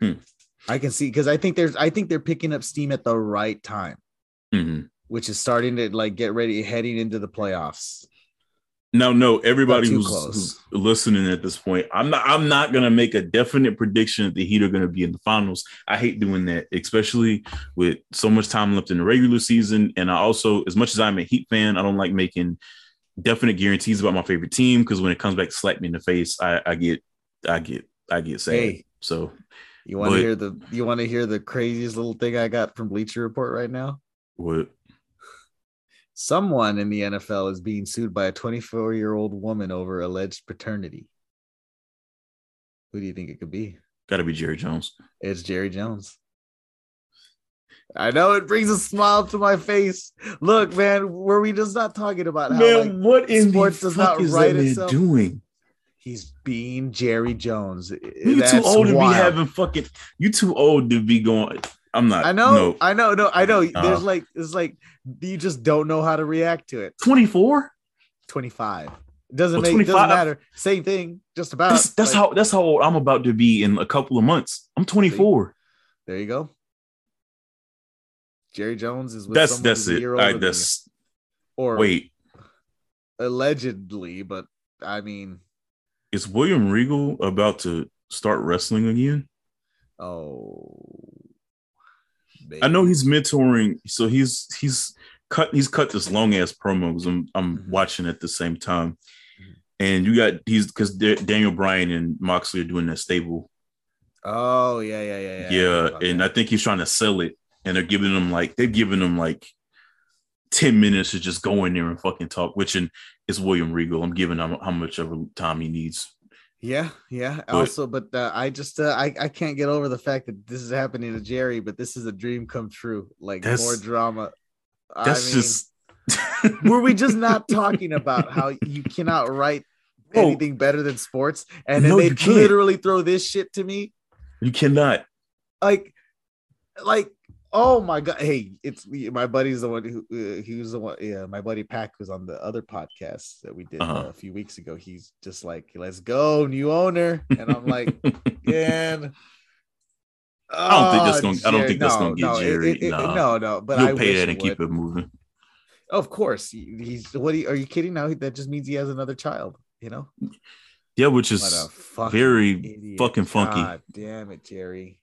Hmm. I can see because I think there's I think they're picking up steam at the right time, Mhm. which is starting to like get ready heading into the playoffs. No, no, everybody who's, who's listening at this point, I'm not I'm not gonna make a definite prediction that the Heat are gonna be in the finals. I hate doing that, especially with so much time left in the regular season. And I also, as much as I'm a Heat fan, I don't like making definite guarantees about my favorite team because when it comes back to slap me in the face, I, I get I get I get sad. Hey. So You want to hear the you want to hear the craziest little thing I got from Bleacher Report right now? what Someone in the NFL is being sued by a 24 year old woman over alleged paternity. Who do you think it could be? gotta be Jerry Jones. It's Jerry Jones. I know it brings a smile to my face. Look, man, were we just not talking about how like, Man, what in sports does not is write that man itself. doing? He's being Jerry Jones? You That's too old to be having fucking. You too old to be going. I'm not. I know, No. I know, no, I know. There's Uh. like, it's like you just don't know how to react to it. 24. 25. It doesn't Oh, make doesn't matter. Same thing, just about. That's, that's Like, how. That's how old I'm about to be in a couple of months. I'm 24. There you go. Jerry Jones is with That's that's it. I, older than you. that's or wait. allegedly, but I mean, Is William Regal about to start wrestling again? oh, I know baby. he's mentoring, so he's he's cut he's cut this long ass promo because I'm I'm Mhm. watching at the same time, Mhm. and you got he's because Daniel Bryan and Moxley are doing that stable, Oh yeah, yeah, yeah, yeah. yeah, about and that. I think he's trying to sell it, and they're giving him like they're giving him like ten minutes to just go in there and fucking talk, which and it's William Regal. I'm giving him how much of a time he needs. yeah, yeah. But- also, but uh, I just uh, I I can't get over the fact that this is happening to Jerry, but this is a dream come true. Like more drama. That's I mean, just were we just not talking about how you cannot write Bro. anything better than sports? And then No, they literally throw this shit to me. you cannot. Like, like, oh my god! Hey, it's my buddy's the one who uh, he was the one. Yeah, my buddy Pack was on the other podcast that we did Uh-huh. uh, a few weeks ago. He's just like, "Let's go, new owner," and I'm like, "Man." I don't think that's Oh, gonna- I don't think that's gonna get no, Jerry, it- it- nah. no, no, but You'll I pay that and keep it moving. Of course, he's what? Are you, are you kidding? Now that just means he has another child. You know, Yeah, which is fucking very idiot. fucking funky. God damn it, Jerry.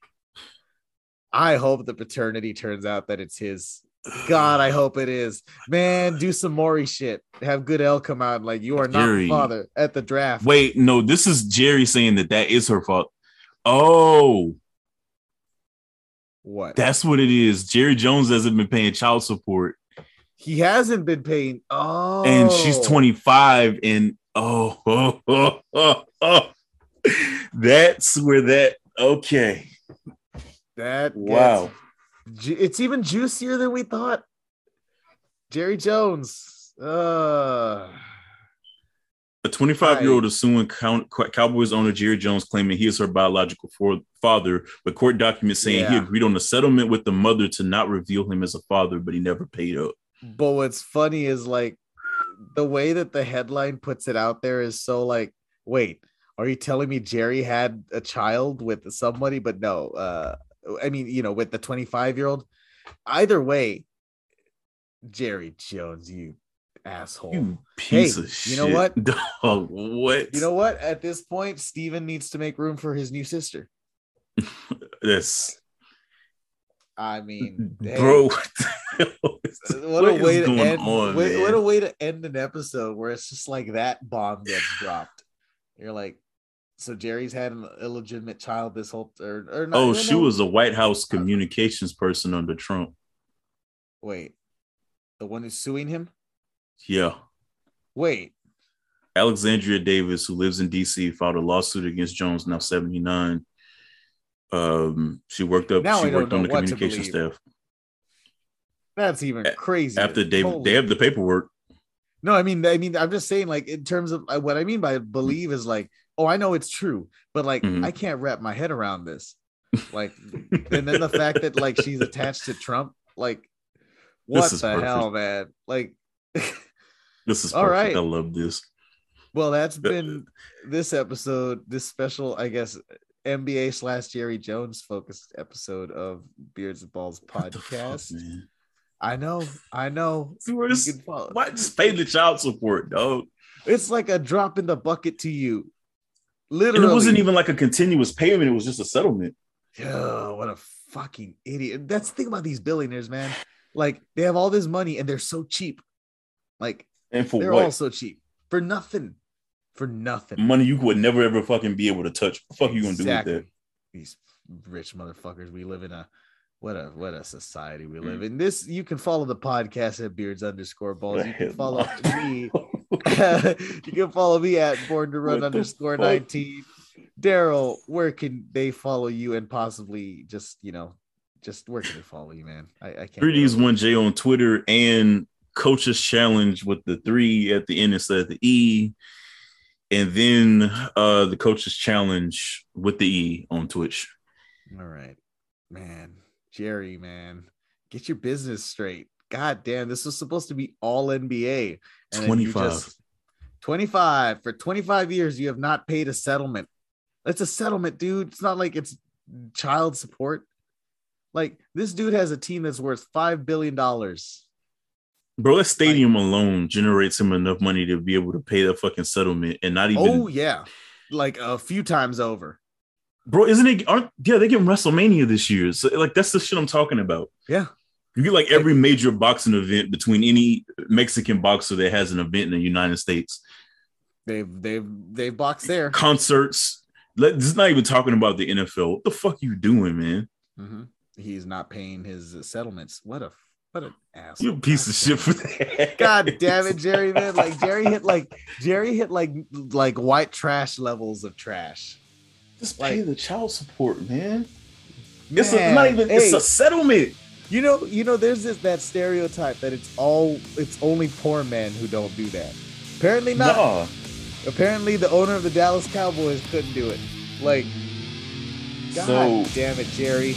I hope the paternity turns out that it's his. God, I hope it is. Man, do some Maury shit. Have good L come out like you are not Jerry. father at the draft. Wait, no, this is Jerry saying that that is her fault. Oh, what? that's what it is. Jerry Jones hasn't been paying child support, he hasn't been paying. Oh, and she's 25, and oh, oh, oh, oh, oh. that's where that okay. That Wow. gets ju- it's even juicier than we thought. Jerry Jones. Uh A 25 year old is suing Cow- Cowboys owner Jerry Jones, claiming he is her biological for- father, but court documents saying he agreed on a settlement with the mother to not reveal him as a father, but he never paid up. But what's funny is like the way that the headline puts it out there is so like, wait, are you telling me Jerry had a child with somebody? But no, uh, I mean, you know, with the 25 year old. Either way, Jerry Jones, you asshole. You piece Hey, of shit. you know what? Dog, what? You know what? At this point, Stephen needs to make room for his new sister. That's I mean, bro. what the hell is- what, what a way to end on, what, what a way to end an episode where it's just like that bomb gets dropped you're like so jerry's had an illegitimate child this whole or, or not, Oh, she no. was a White House communications person under Trump. wait the one who's suing him Yeah. wait Alexandria Davis, who lives in DC, filed a lawsuit against Jones, now 79. Um, she worked up, Now she worked on the communication staff. that's even crazy After they they have the paperwork. no i mean i mean i'm just saying like in terms of uh, what i mean by believe is like oh i know it's true but like Mhm. i can't wrap my head around this like and then the fact that like she's attached to trump like what the perfect. hell man like This is All perfect. right. I love this. Well, that's been this episode, this special, I guess, NBA slash Jerry Jones focused episode of Beards and Balls the fuck, podcast. I know, I know. Where's- You can follow- Why just pay the child support, dog? It's like a drop in the bucket to you. Literally. And it wasn't even like a continuous payment, it was just a settlement. Oh, what a fucking idiot. That's the thing about these billionaires, man. Like they have all this money and they're so cheap. Like And for they're what? all so cheap. For nothing. For nothing. Money you would never ever fucking be able to touch. What the fuck you gonna do with that? These rich motherfuckers. We live in a what a what a society we Mm. live in. This you can follow the podcast at beards underscore balls. You can follow me. you can follow me at born to run underscore fuck? 19. Daryl, where can they follow you and possibly just you know, just where can they follow you, man? I, I can't. D's one J on Twitter and Coach's Challenge with the three at the end instead of the E. And then uh the Coach's Challenge with the E on Twitch. All right, man. Jerry, man, get your business straight. God damn, this was supposed to be all NBA. and 25. just- 25 for 25 years you have not paid a settlement it's a settlement dude it's not like it's child support like this dude has a team that's worth five billion dollars Bro, that stadium alone generates him enough money to be able to pay the fucking settlement and not even oh yeah like a few times over bro, isn't it aren't yeah, they getting WrestleMania this year. So like that's the shit I'm talking about. yeah You get like every major boxing event between any Mexican boxer that has an event in the United States. they've they've they've boxed there Concerts. Let, this is not even talking about the NFL. What the fuck you doing, man? Mhm. he's not paying his settlements what a what an ass You piece of shit for that. God damn it, Jerry, man. Like Jerry hit like Jerry hit like like white trash levels of trash. Just pay the child support, man. It's a, not even. It's a settlement. You know, you know, there's this that stereotype that it's all it's only poor men who don't do that. Apparently not. Nah. Apparently the owner of the Dallas Cowboys couldn't do it. Like God So- damn it, Jerry.